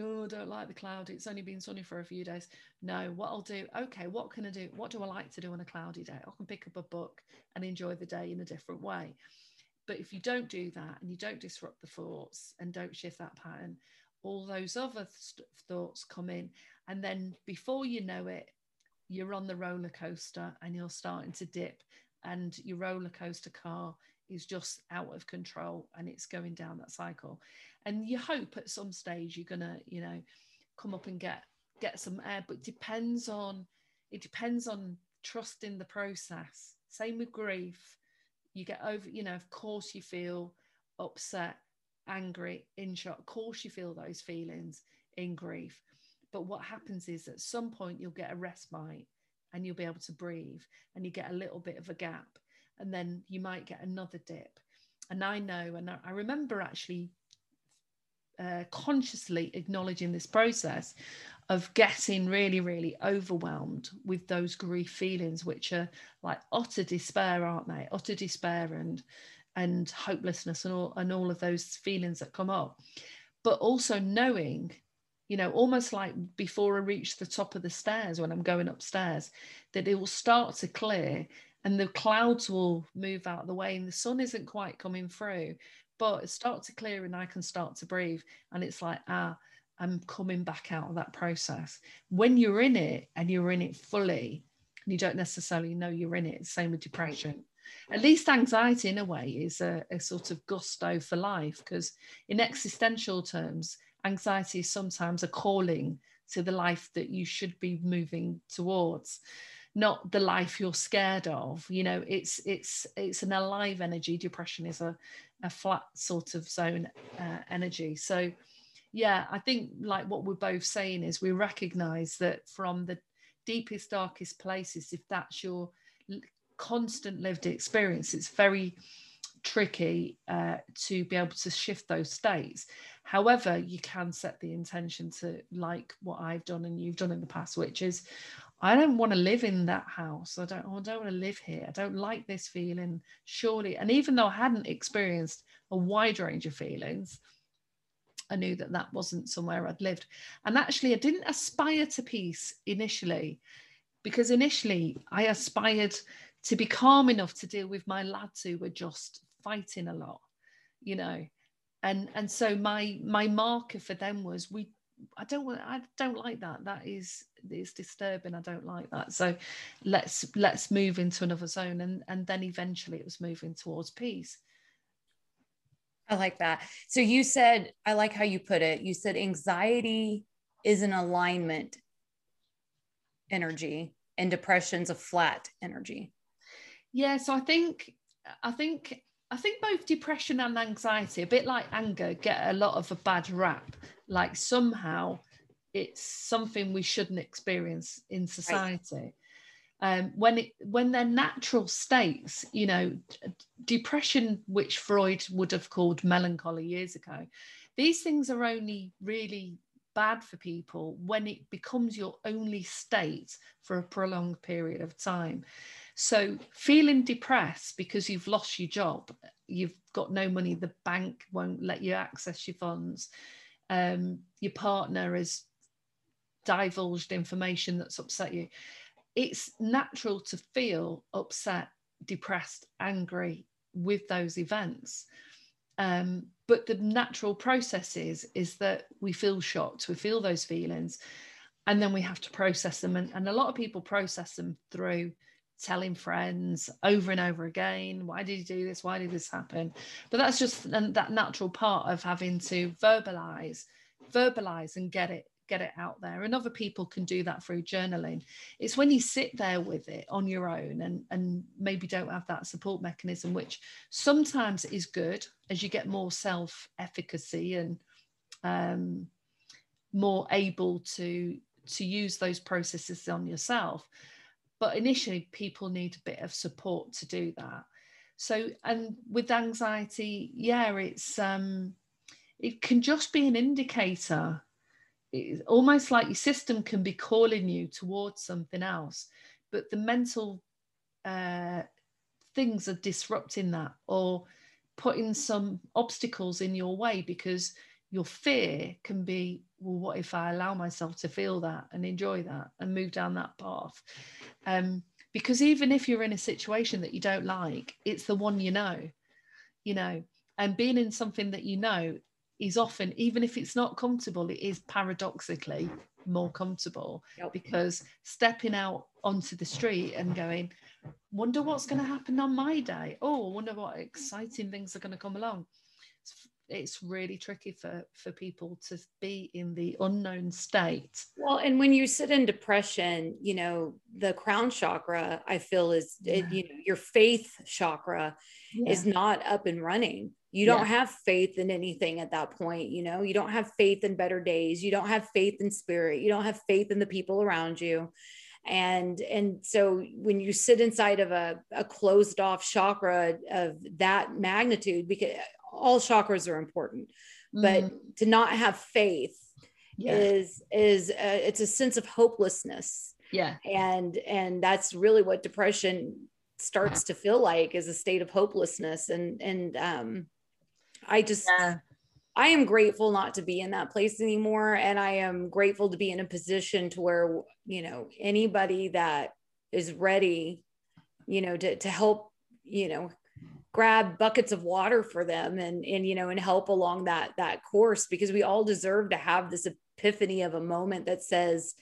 oh, don't like the cloud. It's only been sunny for a few days. No, what I'll do, okay, what can I do? What do I like to do on a cloudy day? I can pick up a book and enjoy the day in a different way. But if you don't do that and you don't disrupt the thoughts and don't shift that pattern, all those other th- thoughts come in. And then before you know it, you're on the roller coaster and you're starting to dip, and your roller coaster car is just out of control and it's going down that cycle. And you hope at some stage you're gonna you know come up and get get some air but depends on it depends on trusting the process. Same with grief. You get over you know of course you feel upset angry in shock. Of course you feel those feelings in grief. But what happens is at some point you'll get a respite and you'll be able to breathe and you get a little bit of a gap and then you might get another dip and i know and i remember actually uh, consciously acknowledging this process of getting really, really overwhelmed with those grief feelings, which are like utter despair, aren't they? Utter despair and and hopelessness and all and all of those feelings that come up. But also knowing, you know, almost like before I reach the top of the stairs when I'm going upstairs, that it will start to clear and the clouds will move out of the way and the sun isn't quite coming through, but it starts to clear and I can start to breathe. And it's like, ah, I'm coming back out of that process. When you're in it and you're in it fully, and you don't necessarily know you're in it, same with depression. At least anxiety, in a way, is a, a sort of gusto for life because, in existential terms, anxiety is sometimes a calling to the life that you should be moving towards not the life you're scared of you know it's it's it's an alive energy depression is a, a flat sort of zone uh, energy so yeah, I think like what we're both saying is we recognize that from the deepest, darkest places, if that's your constant lived experience, it's very tricky uh, to be able to shift those states. However, you can set the intention to like what I've done and you've done in the past, which is I don't want to live in that house. I don't, I don't want to live here. I don't like this feeling, surely. And even though I hadn't experienced a wide range of feelings, I knew that that wasn't somewhere I'd lived. And actually, I didn't aspire to peace initially, because initially I aspired to be calm enough to deal with my lads who were just fighting a lot, you know. And and so my my marker for them was we I don't want I don't like that. That is is disturbing. I don't like that. So let's let's move into another zone. And and then eventually it was moving towards peace. I like that. So you said, I like how you put it. You said anxiety is an alignment energy and depression's a flat energy. Yeah. So I think, I think, I think both depression and anxiety, a bit like anger, get a lot of a bad rap. Like somehow it's something we shouldn't experience in society. Right um, when it when they're natural states you know depression which freud would have called melancholy years ago these things are only really bad for people when it becomes your only state for a prolonged period of time so feeling depressed because you've lost your job you've got no money the bank won't let you access your funds um, your partner has divulged information that's upset you it's natural to feel upset, depressed, angry with those events. Um, but the natural process is, is that we feel shocked, we feel those feelings, and then we have to process them. And, and a lot of people process them through telling friends over and over again why did you do this? Why did this happen? But that's just that natural part of having to verbalize verbalize and get it get it out there. And other people can do that through journaling. It's when you sit there with it on your own and and maybe don't have that support mechanism which sometimes is good as you get more self efficacy and um, more able to to use those processes on yourself but initially people need a bit of support to do that. So and with anxiety yeah it's um it can just be an indicator. It's almost like your system can be calling you towards something else, but the mental uh, things are disrupting that or putting some obstacles in your way because your fear can be well what if i allow myself to feel that and enjoy that and move down that path um, because even if you're in a situation that you don't like it's the one you know you know and being in something that you know is often, even if it's not comfortable, it is paradoxically more comfortable yep. because stepping out onto the street and going, wonder what's going to happen on my day. Oh, wonder what exciting things are going to come along. It's, it's really tricky for for people to be in the unknown state well and when you sit in depression you know the crown chakra i feel is yeah. it, you know your faith chakra yeah. is not up and running you don't yeah. have faith in anything at that point you know you don't have faith in better days you don't have faith in spirit you don't have faith in the people around you and and so when you sit inside of a, a closed off chakra of that magnitude because all chakras are important but mm. to not have faith yeah. is is a, it's a sense of hopelessness yeah and and that's really what depression starts to feel like is a state of hopelessness and and um i just yeah. i am grateful not to be in that place anymore and i am grateful to be in a position to where you know anybody that is ready you know to to help you know grab buckets of water for them and and you know and help along that that course because we all deserve to have this epiphany of a moment that says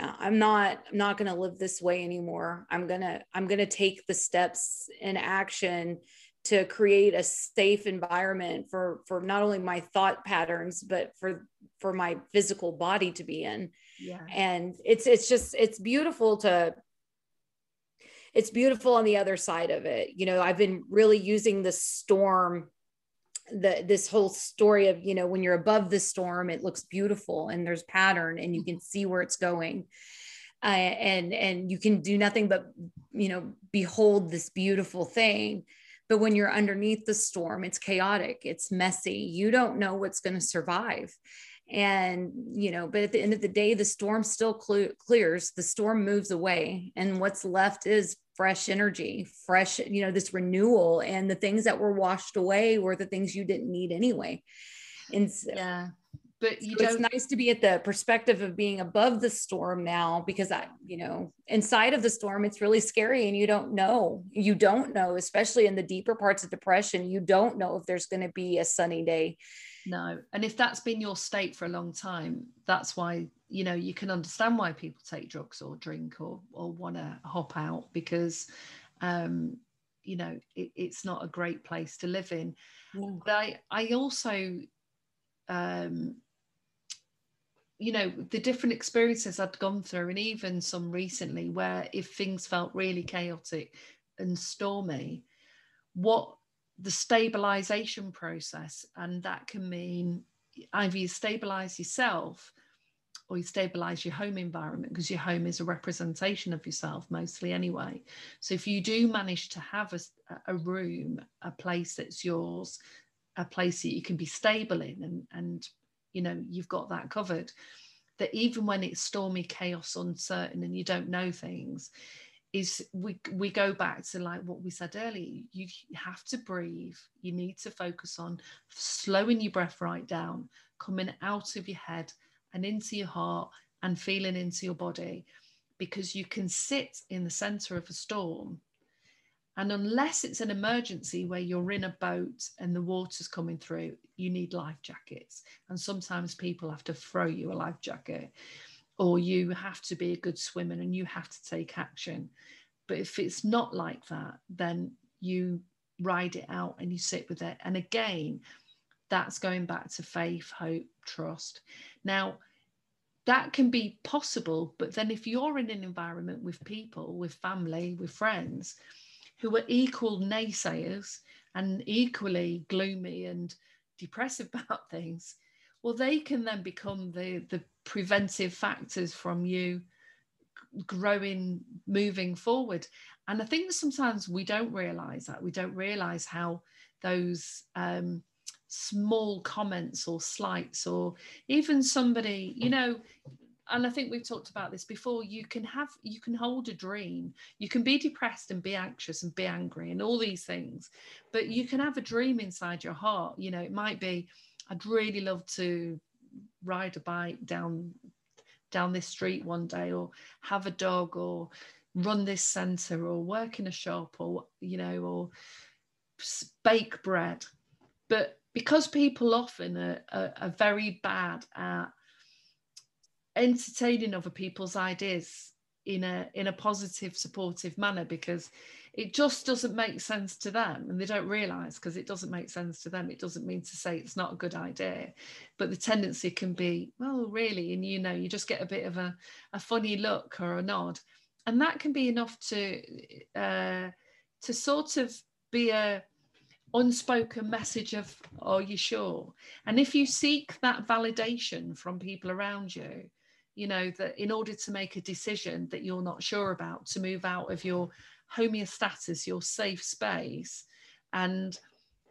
uh, i'm not i'm not going to live this way anymore. I'm going to i'm going to take the steps in action to create a safe environment for for not only my thought patterns but for for my physical body to be in. Yeah. And it's it's just it's beautiful to it's beautiful on the other side of it. You know i've been really using the storm the this whole story of you know when you're above the storm it looks beautiful and there's pattern and you can see where it's going. Uh, and and you can do nothing but you know behold this beautiful thing. But when you're underneath the storm it's chaotic it's messy. You don't know what's going to survive and you know but at the end of the day the storm still cl- clears the storm moves away and what's left is fresh energy fresh you know this renewal and the things that were washed away were the things you didn't need anyway. And so, yeah but you so it's nice to be at the perspective of being above the storm now because i you know inside of the storm it's really scary and you don't know. You don't know especially in the deeper parts of depression you don't know if there's going to be a sunny day no and if that's been your state for a long time that's why you know you can understand why people take drugs or drink or or want to hop out because um you know it, it's not a great place to live in. But i i also um you know the different experiences i'd gone through and even some recently where if things felt really chaotic and stormy what the stabilization process and that can mean either you stabilize yourself or you stabilize your home environment because your home is a representation of yourself mostly anyway. So if you do manage to have a, a room a place that's yours a place that you can be stable in and and you know you've got that covered that even when it's stormy chaos uncertain and you don't know things is we we go back to like what we said earlier you have to breathe you need to focus on slowing your breath right down coming out of your head and into your heart and feeling into your body because you can sit in the center of a storm and unless it's an emergency where you're in a boat and the water's coming through you need life jackets. And sometimes people have to throw you a life jacket or you have to be a good swimmer and you have to take action. But if it's not like that, then you ride it out and you sit with it. And again, that's going back to faith, hope, trust. Now, that can be possible, but then if you're in an environment with people, with family, with friends who are equal naysayers and equally gloomy and depressive about things, well, they can then become the, the preventive factors from you growing moving forward. And i think sometimes we don't realize that. We don't realize how those um, small comments or slights or even somebody you know and i think we've talked about this before you can have you can hold a dream. You can be depressed and be anxious and be angry and all these things but you can have a dream inside your heart. You know it might be i'd really love to ride a bike down down this street one day or have a dog or run this center or work in a shop or you know or bake bread. But because people often are, are, are very bad at entertaining other people's ideas in a in a positive supportive manner because it just doesn't make sense to them and they don't realize because it doesn't make sense to them it doesn't mean to say it's not a good idea. But the tendency can be well really? And you know you just get a bit of a, a funny look or a nod. And that can be enough to uh, to sort of be a unspoken message of are you sure? And if you seek that validation from people around you you know that in order to make a decision that you're not sure about to move out of your homeostasis, your safe space, and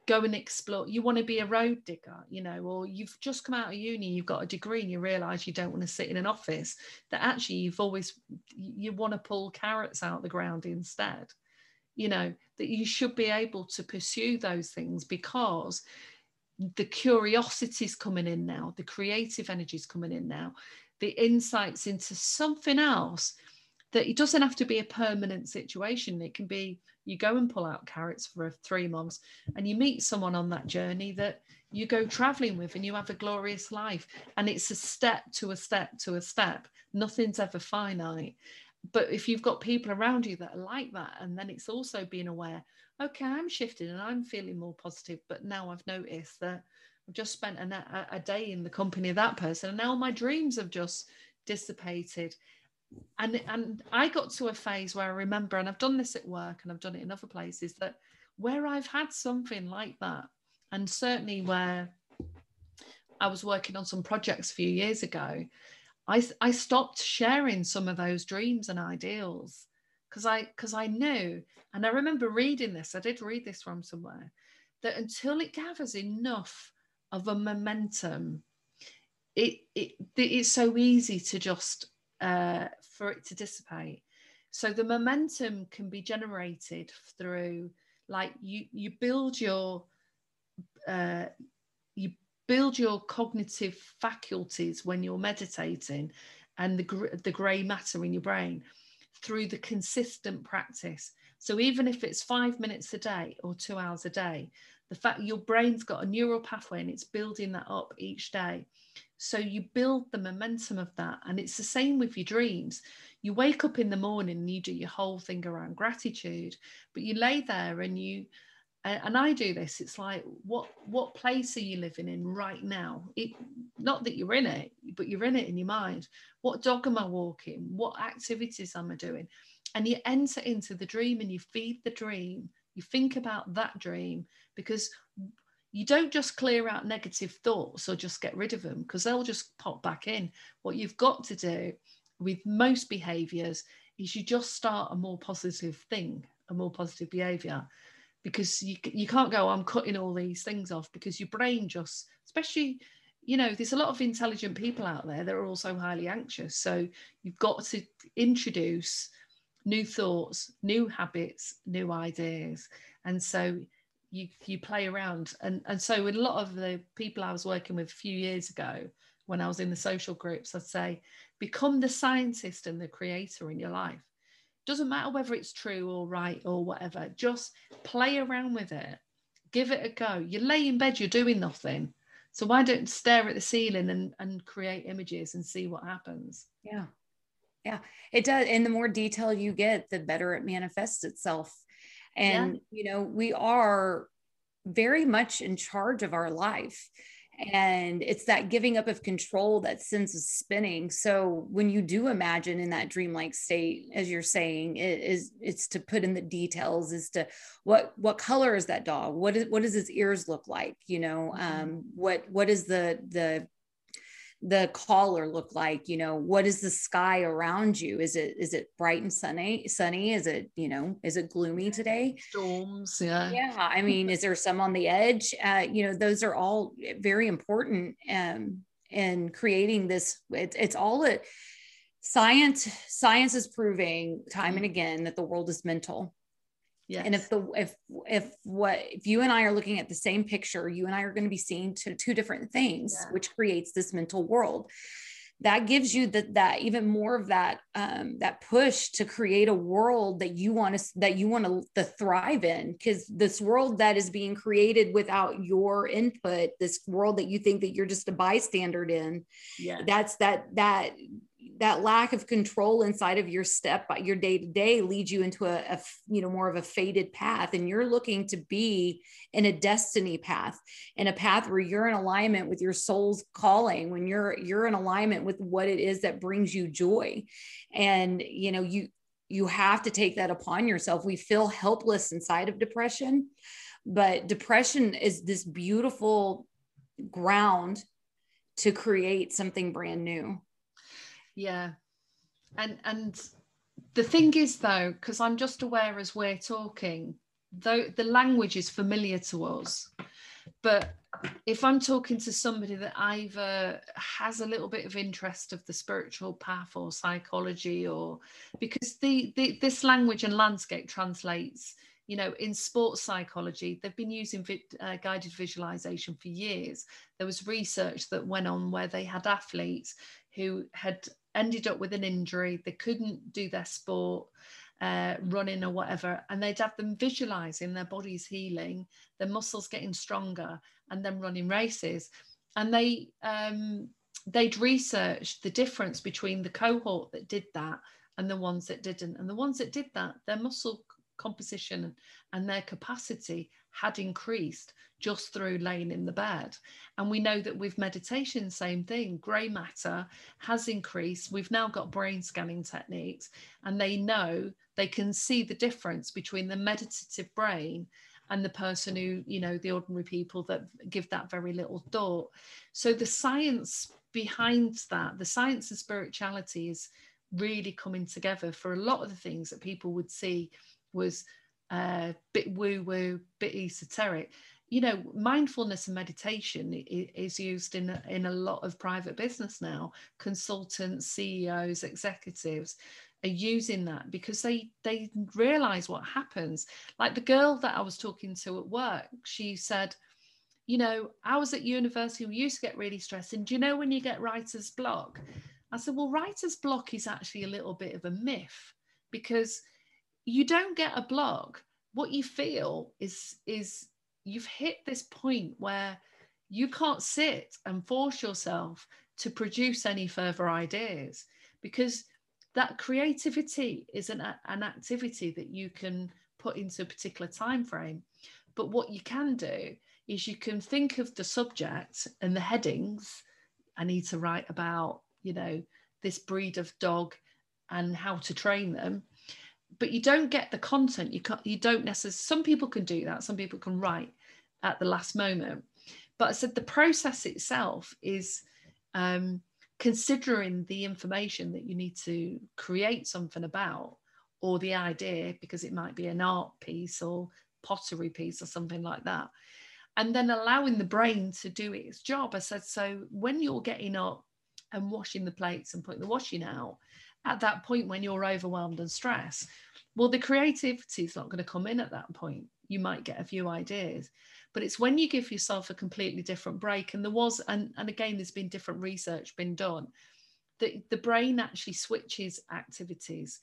go and explore. You want to be a road digger you know or you've just come out of uni you've got a degree and you realize you don't want to sit in an office that actually you've always you want to pull carrots out the ground instead. You know that you should be able to pursue those things because the curiosity is coming in now the creative energy is coming in now the insights into something else that it doesn't have to be a permanent situation. It can be you go and pull out carrots for three months and you meet someone on that journey that you go traveling with and you have a glorious life. And it's a step to a step to a step. Nothing's ever finite. But if you've got people around you that are like that and then it's also being aware okay i'm shifting and i'm feeling more positive but now i've noticed that i've just spent a, a day in the company of that person and now my dreams have just dissipated and and I got to a phase where I remember, and I've done this at work and I've done it in other places, that where I've had something like that, and certainly where I was working on some projects a few years ago, I I stopped sharing some of those dreams and ideals because I because I knew, and I remember reading this. I did read this from somewhere that until it gathers enough of a momentum, it it it's so easy to just uh, for it to dissipate. So the momentum can be generated through like you you build your uh, you build your cognitive faculties when you're meditating and the the grey matter in your brain through the consistent practice. So even if it's five minutes a day or two hours a day, the fact your brain's got a neural pathway and it's building that up each day so you build the momentum of that. And it's the same with your dreams. You wake up in the morning and you do your whole thing around gratitude, but you lay there and you, and I do this, it's like, what, what place are you living in right now? It, not that you're in it, but you're in it in your mind. What dog am I walking? What activities am I doing? And you enter into the dream and you feed the dream. You think about that dream because you don't just clear out negative thoughts or just get rid of them because they'll just pop back in. What you've got to do with most behaviors is you just start a more positive thing, a more positive behavior, because you, you can't go, I'm cutting all these things off because your brain just, especially, you know, there's a lot of intelligent people out there that are also highly anxious. So you've got to introduce new thoughts, new habits, new ideas. And so you you play around. And and so with a lot of the people i was working with a few years ago when i was in the social groups i'd say become the scientist and the creator in your life. Doesn't matter whether it's true or right or whatever just play around with it. Give it a go. You lay in bed you're doing nothing. So why don't stare at the ceiling and and create images and see what happens? Yeah yeah it does and the more detail you get the better it manifests itself and yeah. you know we are very much in charge of our life and it's that giving up of control that sends us spinning so when you do imagine in that dreamlike state as you're saying it is it's to put in the details as to what what color is that dog what is what does its ears look like you know mm-hmm. um what what is the the the collar look like? You know what is the sky around you? Is it is it bright and sunny sunny? Is it you know is it gloomy today? storms yeah. Yeah i mean is there some on the edge? Uh, you know those are all very important um, in creating this it's, it's all it science science is proving time and mm. again that the world is mental Yes. And if the if if what if you and I are looking at the same picture, you and I are going to be seeing two, two different things, yeah. which creates this mental world. That gives you that that even more of that um, that push to create a world that you want to that you want to, to thrive in, because this world that is being created without your input, this world that you think that you're just a bystander in, yeah, that's that that that lack of control inside of your step by your day to day leads you into a, a, you know more of a faded path and you're looking to be in a destiny path in a path where you're in alignment with your soul's calling when you're you're in alignment with what it is that brings you joy. And you know you you have to take that upon yourself. We feel helpless inside of depression but depression is this beautiful ground to create something brand new yeah. And and the thing is though because i'm just aware as we're talking though the language is familiar to us. But if i'm talking to somebody that either has a little bit of interest of the spiritual path or psychology or because the, the this language and landscape translates you know in sports psychology they've been using vi- uh, guided visualization for years. There was research that went on where they had athletes who had ended up with an injury they couldn't do their sport uh, running or whatever, and they'd have them visualizing their bodies healing, their muscles getting stronger, and then running races. And they um, they'd researched the difference between the cohort that did that and the ones that didn't. And the ones that did that, their muscle composition and their capacity had increased just through laying in the bed. And we know that with meditation, same thing, grey matter has increased. We've now got brain scanning techniques, and they know they can see the difference between the meditative brain and the person who, you know, the ordinary people that give that very little thought. So the science behind that, the science and spirituality is really coming together for a lot of the things that people would see was uh, bit woo woo, bit esoteric. You know, mindfulness and meditation is used in a, in a lot of private business now. Consultants, CEOs, executives are using that because they they realize what happens. Like the girl that I was talking to at work, she said, you know, I was at university, we used to get really stressed. And do you know when you get writer's block? I said, well, writer's block is actually a little bit of a myth because you don't get a block what you feel is is you've hit this point where you can't sit and force yourself to produce any further ideas because that creativity is an, an activity that you can put into a particular time frame. But what you can do is you can think of the subject and the headings. I need to write about you know this breed of dog and how to train them but you don't get the content. You can't you don't necessarily some people can do that some people can write at the last moment. But i said the process itself is um, considering the information that you need to create something about or the idea because it might be an art piece or pottery piece or something like that and then allowing the brain to do its job. I said so when you're getting up and washing the plates and putting the washing out at that point when you're overwhelmed and stressed well the creativity is not going to come in at that point. You might get a few ideas but it's when you give yourself a completely different break and there was and, and again there's been different research been done that the brain actually switches activities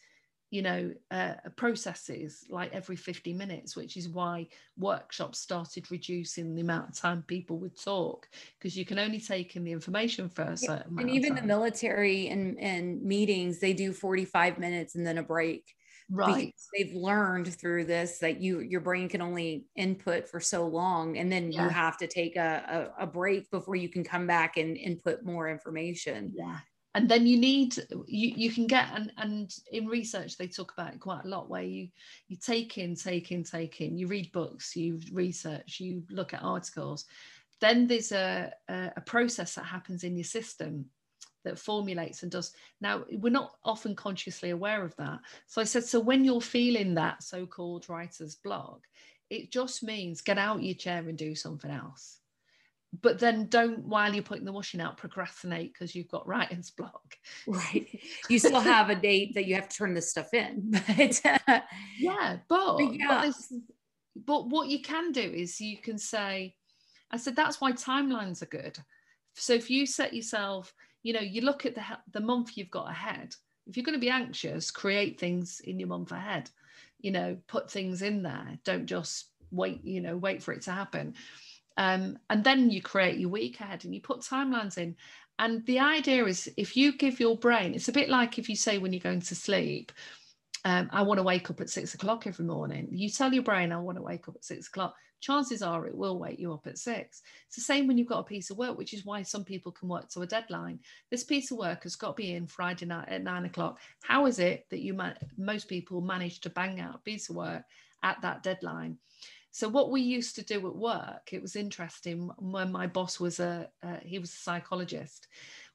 you know uh, processes like every 50 minutes which is why workshops started reducing the amount of time people would talk because you can only take in the information for a certain and even the military and, and meetings they do 45 minutes and then a break right. they've learned through this that you your brain can only input for so long and then yeah. you have to take a, a, a break before you can come back and input more information. Yeah and then you need you, you can get and and in research they talk about it quite a lot where you you take in take in take in. You read books you research you look at articles. Then there's a, a, a process that happens in your system that formulates and does. Now we're not often consciously aware of that. So i said so when you're feeling that so-called writer's block it just means get out your chair and do something else but then don't while you're putting the washing out procrastinate because you've got writer's block. Right. You still have a date that you have to turn this stuff in but uh, yeah but but, yeah. But, but what you can do is you can say i said that's why timelines are good. So if you set yourself you know you look at the the month you've got ahead if you're going to be anxious create things in your month ahead. You know put things in there. Don't just wait you know wait for it to happen um, and then you create your week ahead and you put timelines in. And the idea is if you give your brain, it's a bit like if you say when you're going to sleep, um, I want to wake up at six o'clock every morning. You tell your brain, I want to wake up at six o'clock. Chances are it will wake you up at six. It's the same when you've got a piece of work, which is why some people can work to a deadline. This piece of work has got to be in Friday night at nine o'clock. How is it that you might, most people manage to bang out a piece of work at that deadline? So what we used to do at work, it was interesting when my boss was a uh, he was a psychologist.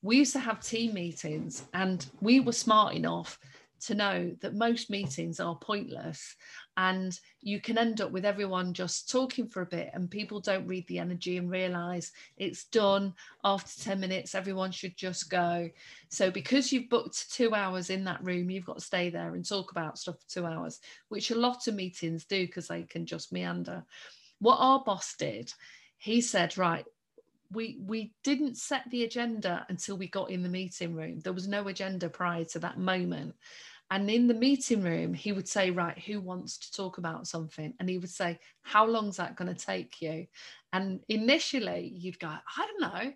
We used to have team meetings, and we were smart enough to know that most meetings are pointless and you can end up with everyone just talking for a bit and people don't read the energy and realize it's done. After 10 minutes everyone should just go. So because you've booked two hours in that room you've got to stay there and talk about stuff for two hours which a lot of meetings do because they can just meander. What our boss did he said right we we didn't set the agenda until we got in the meeting room. There was no agenda prior to that moment and in the meeting room, he would say, Right, who wants to talk about something? And he would say, How long's that going to take you? And initially, you'd go, I don't know.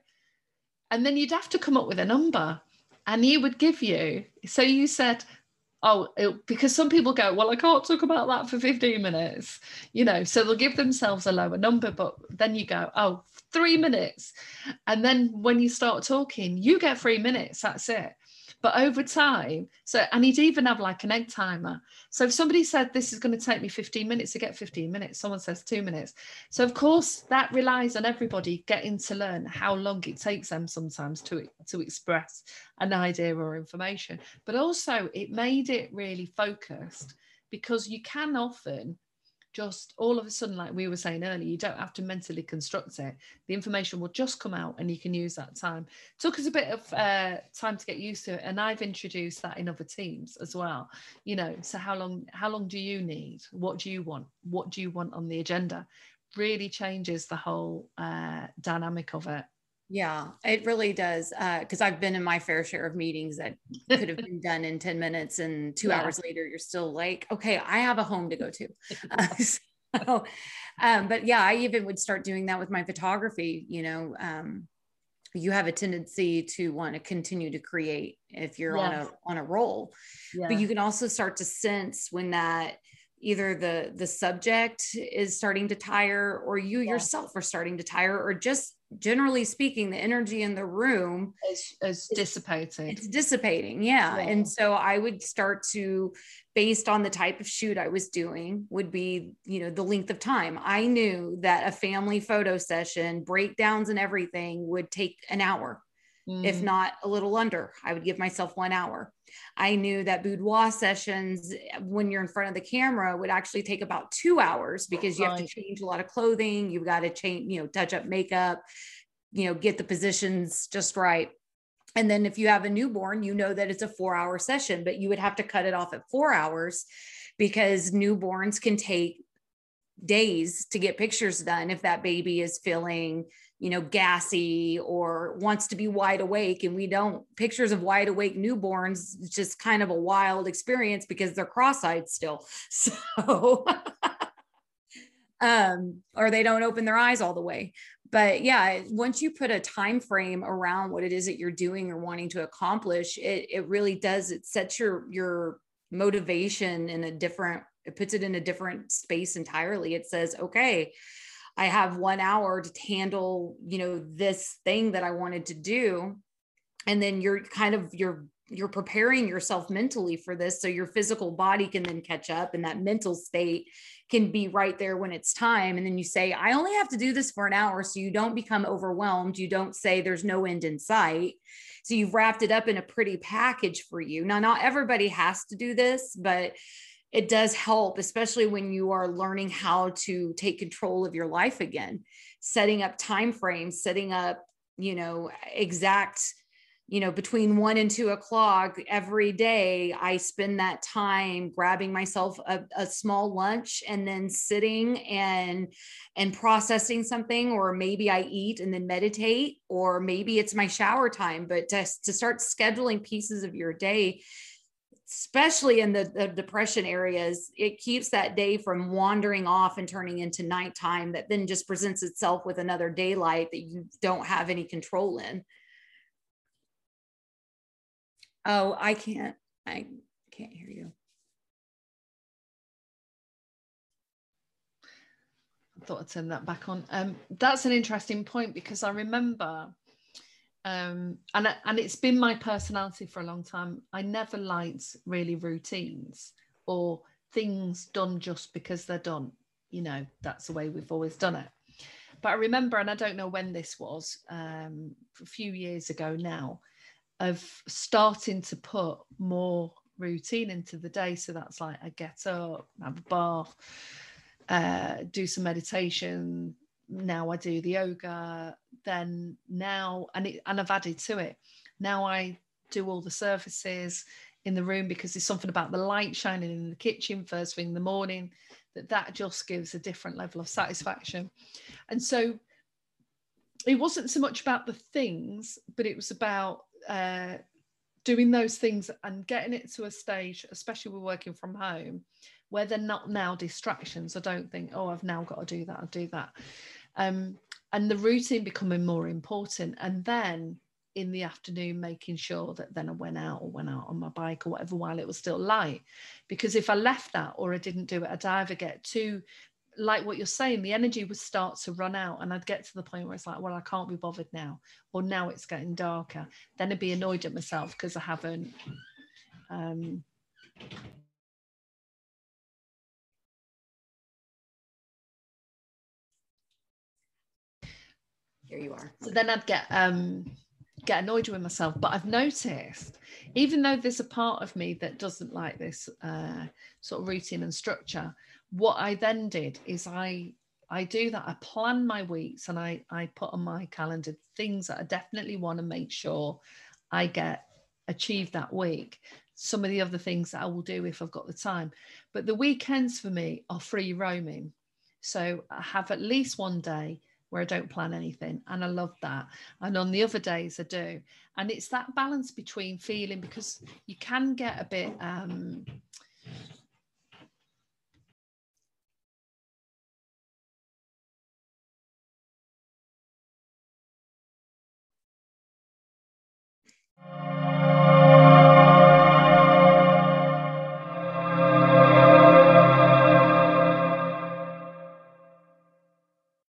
And then you'd have to come up with a number. And he would give you, so you said, Oh, it, because some people go, Well, I can't talk about that for 15 minutes, you know, so they'll give themselves a lower number. But then you go, Oh, three minutes. And then when you start talking, you get three minutes. That's it. But over time, so and he'd even have like an egg timer. So if somebody said this is going to take me 15 minutes to get 15 minutes, someone says two minutes. So of course that relies on everybody getting to learn how long it takes them sometimes to, to express an idea or information. But also it made it really focused because you can often just all of a sudden, like we were saying earlier, you don't have to mentally construct it. The information will just come out and you can use that time. It took us a bit of uh, time to get used to it. And I've introduced that in other teams as well. You know, so how long, how long do you need? What do you want? What do you want on the agenda? Really changes the whole uh, dynamic of it. Yeah, it really does. Because uh, I've been in my fair share of meetings that could have been done in 10 minutes, and two yeah. hours later, you're still like, okay, I have a home to go to. Uh, so, um, but yeah, I even would start doing that with my photography. You know, um, you have a tendency to want to continue to create if you're yes. on a on a roll, yeah. but you can also start to sense when that either the the subject is starting to tire or you yeah. yourself are starting to tire or just generally speaking the energy in the room is, is dissipating it's dissipating yeah. yeah. and so i would start to based on the type of shoot i was doing would be you know the length of time i knew that a family photo session breakdowns and everything would take an hour mm. if not a little under. I would give myself one hour. I knew that boudoir sessions, when you're in front of the camera, would actually take about two hours because you have to change a lot of clothing. You've got to change, you know, touch up makeup, you know, get the positions just right. And then if you have a newborn, you know that it's a four hour session, but you would have to cut it off at four hours because newborns can take days to get pictures done if that baby is feeling you know, gassy or wants to be wide awake. And we don't, pictures of wide awake newborns, just kind of a wild experience because they're cross eyed still. So, um, or they don't open their eyes all the way. But yeah, once you put a time frame around what it is that you're doing or wanting to accomplish, it, it really does, it sets your, your motivation in a different, it puts it in a different space entirely. It says, okay, I have one hour to handle, you know, this thing that I wanted to do. And then you're kind of you're you're preparing yourself mentally for this so your physical body can then catch up and that mental state can be right there when it's time. And then you say i only have to do this for an hour so you don't become overwhelmed. You don't say there's no end in sight. So you've wrapped it up in a pretty package for you. Now not everybody has to do this but it does help, especially when you are learning how to take control of your life again, setting up time frames, setting up, you know, exact, you know, between one and two o'clock every day, I spend that time grabbing myself a, a small lunch and then sitting and and processing something, or maybe I eat and then meditate, or maybe it's my shower time. But to, to start scheduling pieces of your day especially in the, the, depression areas, it keeps that day from wandering off and turning into nighttime that then just presents itself with another daylight that you don't have any control in. Oh, I can't, I can't hear you. I thought I'd turn that back on. Um, that's an interesting point because I remember um, and and it's been my personality for a long time. I never liked really routines or things done just because they're done. You know, that's the way we've always done it. But I remember, and I don't know when this was, um, a few years ago now, of starting to put more routine into the day. So that's like I get up, have a bath, uh, do some meditation. Now I do the yoga. Then now, and it, and I've added to it. Now I do all the services in the room because there's something about the light shining in the kitchen first thing in the morning that that just gives a different level of satisfaction. And so it wasn't so much about the things, but it was about uh, doing those things and getting it to a stage, especially we're working from home, where they're not now distractions. I don't think, oh, I've now got to do that, I'll do that. Um, and the routine becoming more important. And then in the afternoon, making sure that then I went out or went out on my bike or whatever while it was still light. Because if I left that or I didn't do it, I'd either get too like what you're saying, the energy would start to run out, and I'd get to the point where it's like, well, I can't be bothered now, or now it's getting darker. Then I'd be annoyed at myself because I haven't. Um, Here you are. So then I'd get um, get annoyed with myself. But I've noticed, even though there's a part of me that doesn't like this uh, sort of routine and structure, what I then did is I I do that. I plan my weeks and I I put on my calendar things that I definitely want to make sure I get achieve that week. Some of the other things that I will do if I've got the time. But the weekends for me are free roaming. So I have at least one day where I don't plan anything. And I love that. And on the other days, I do. And it's that balance between feeling because you can get a bit. Um,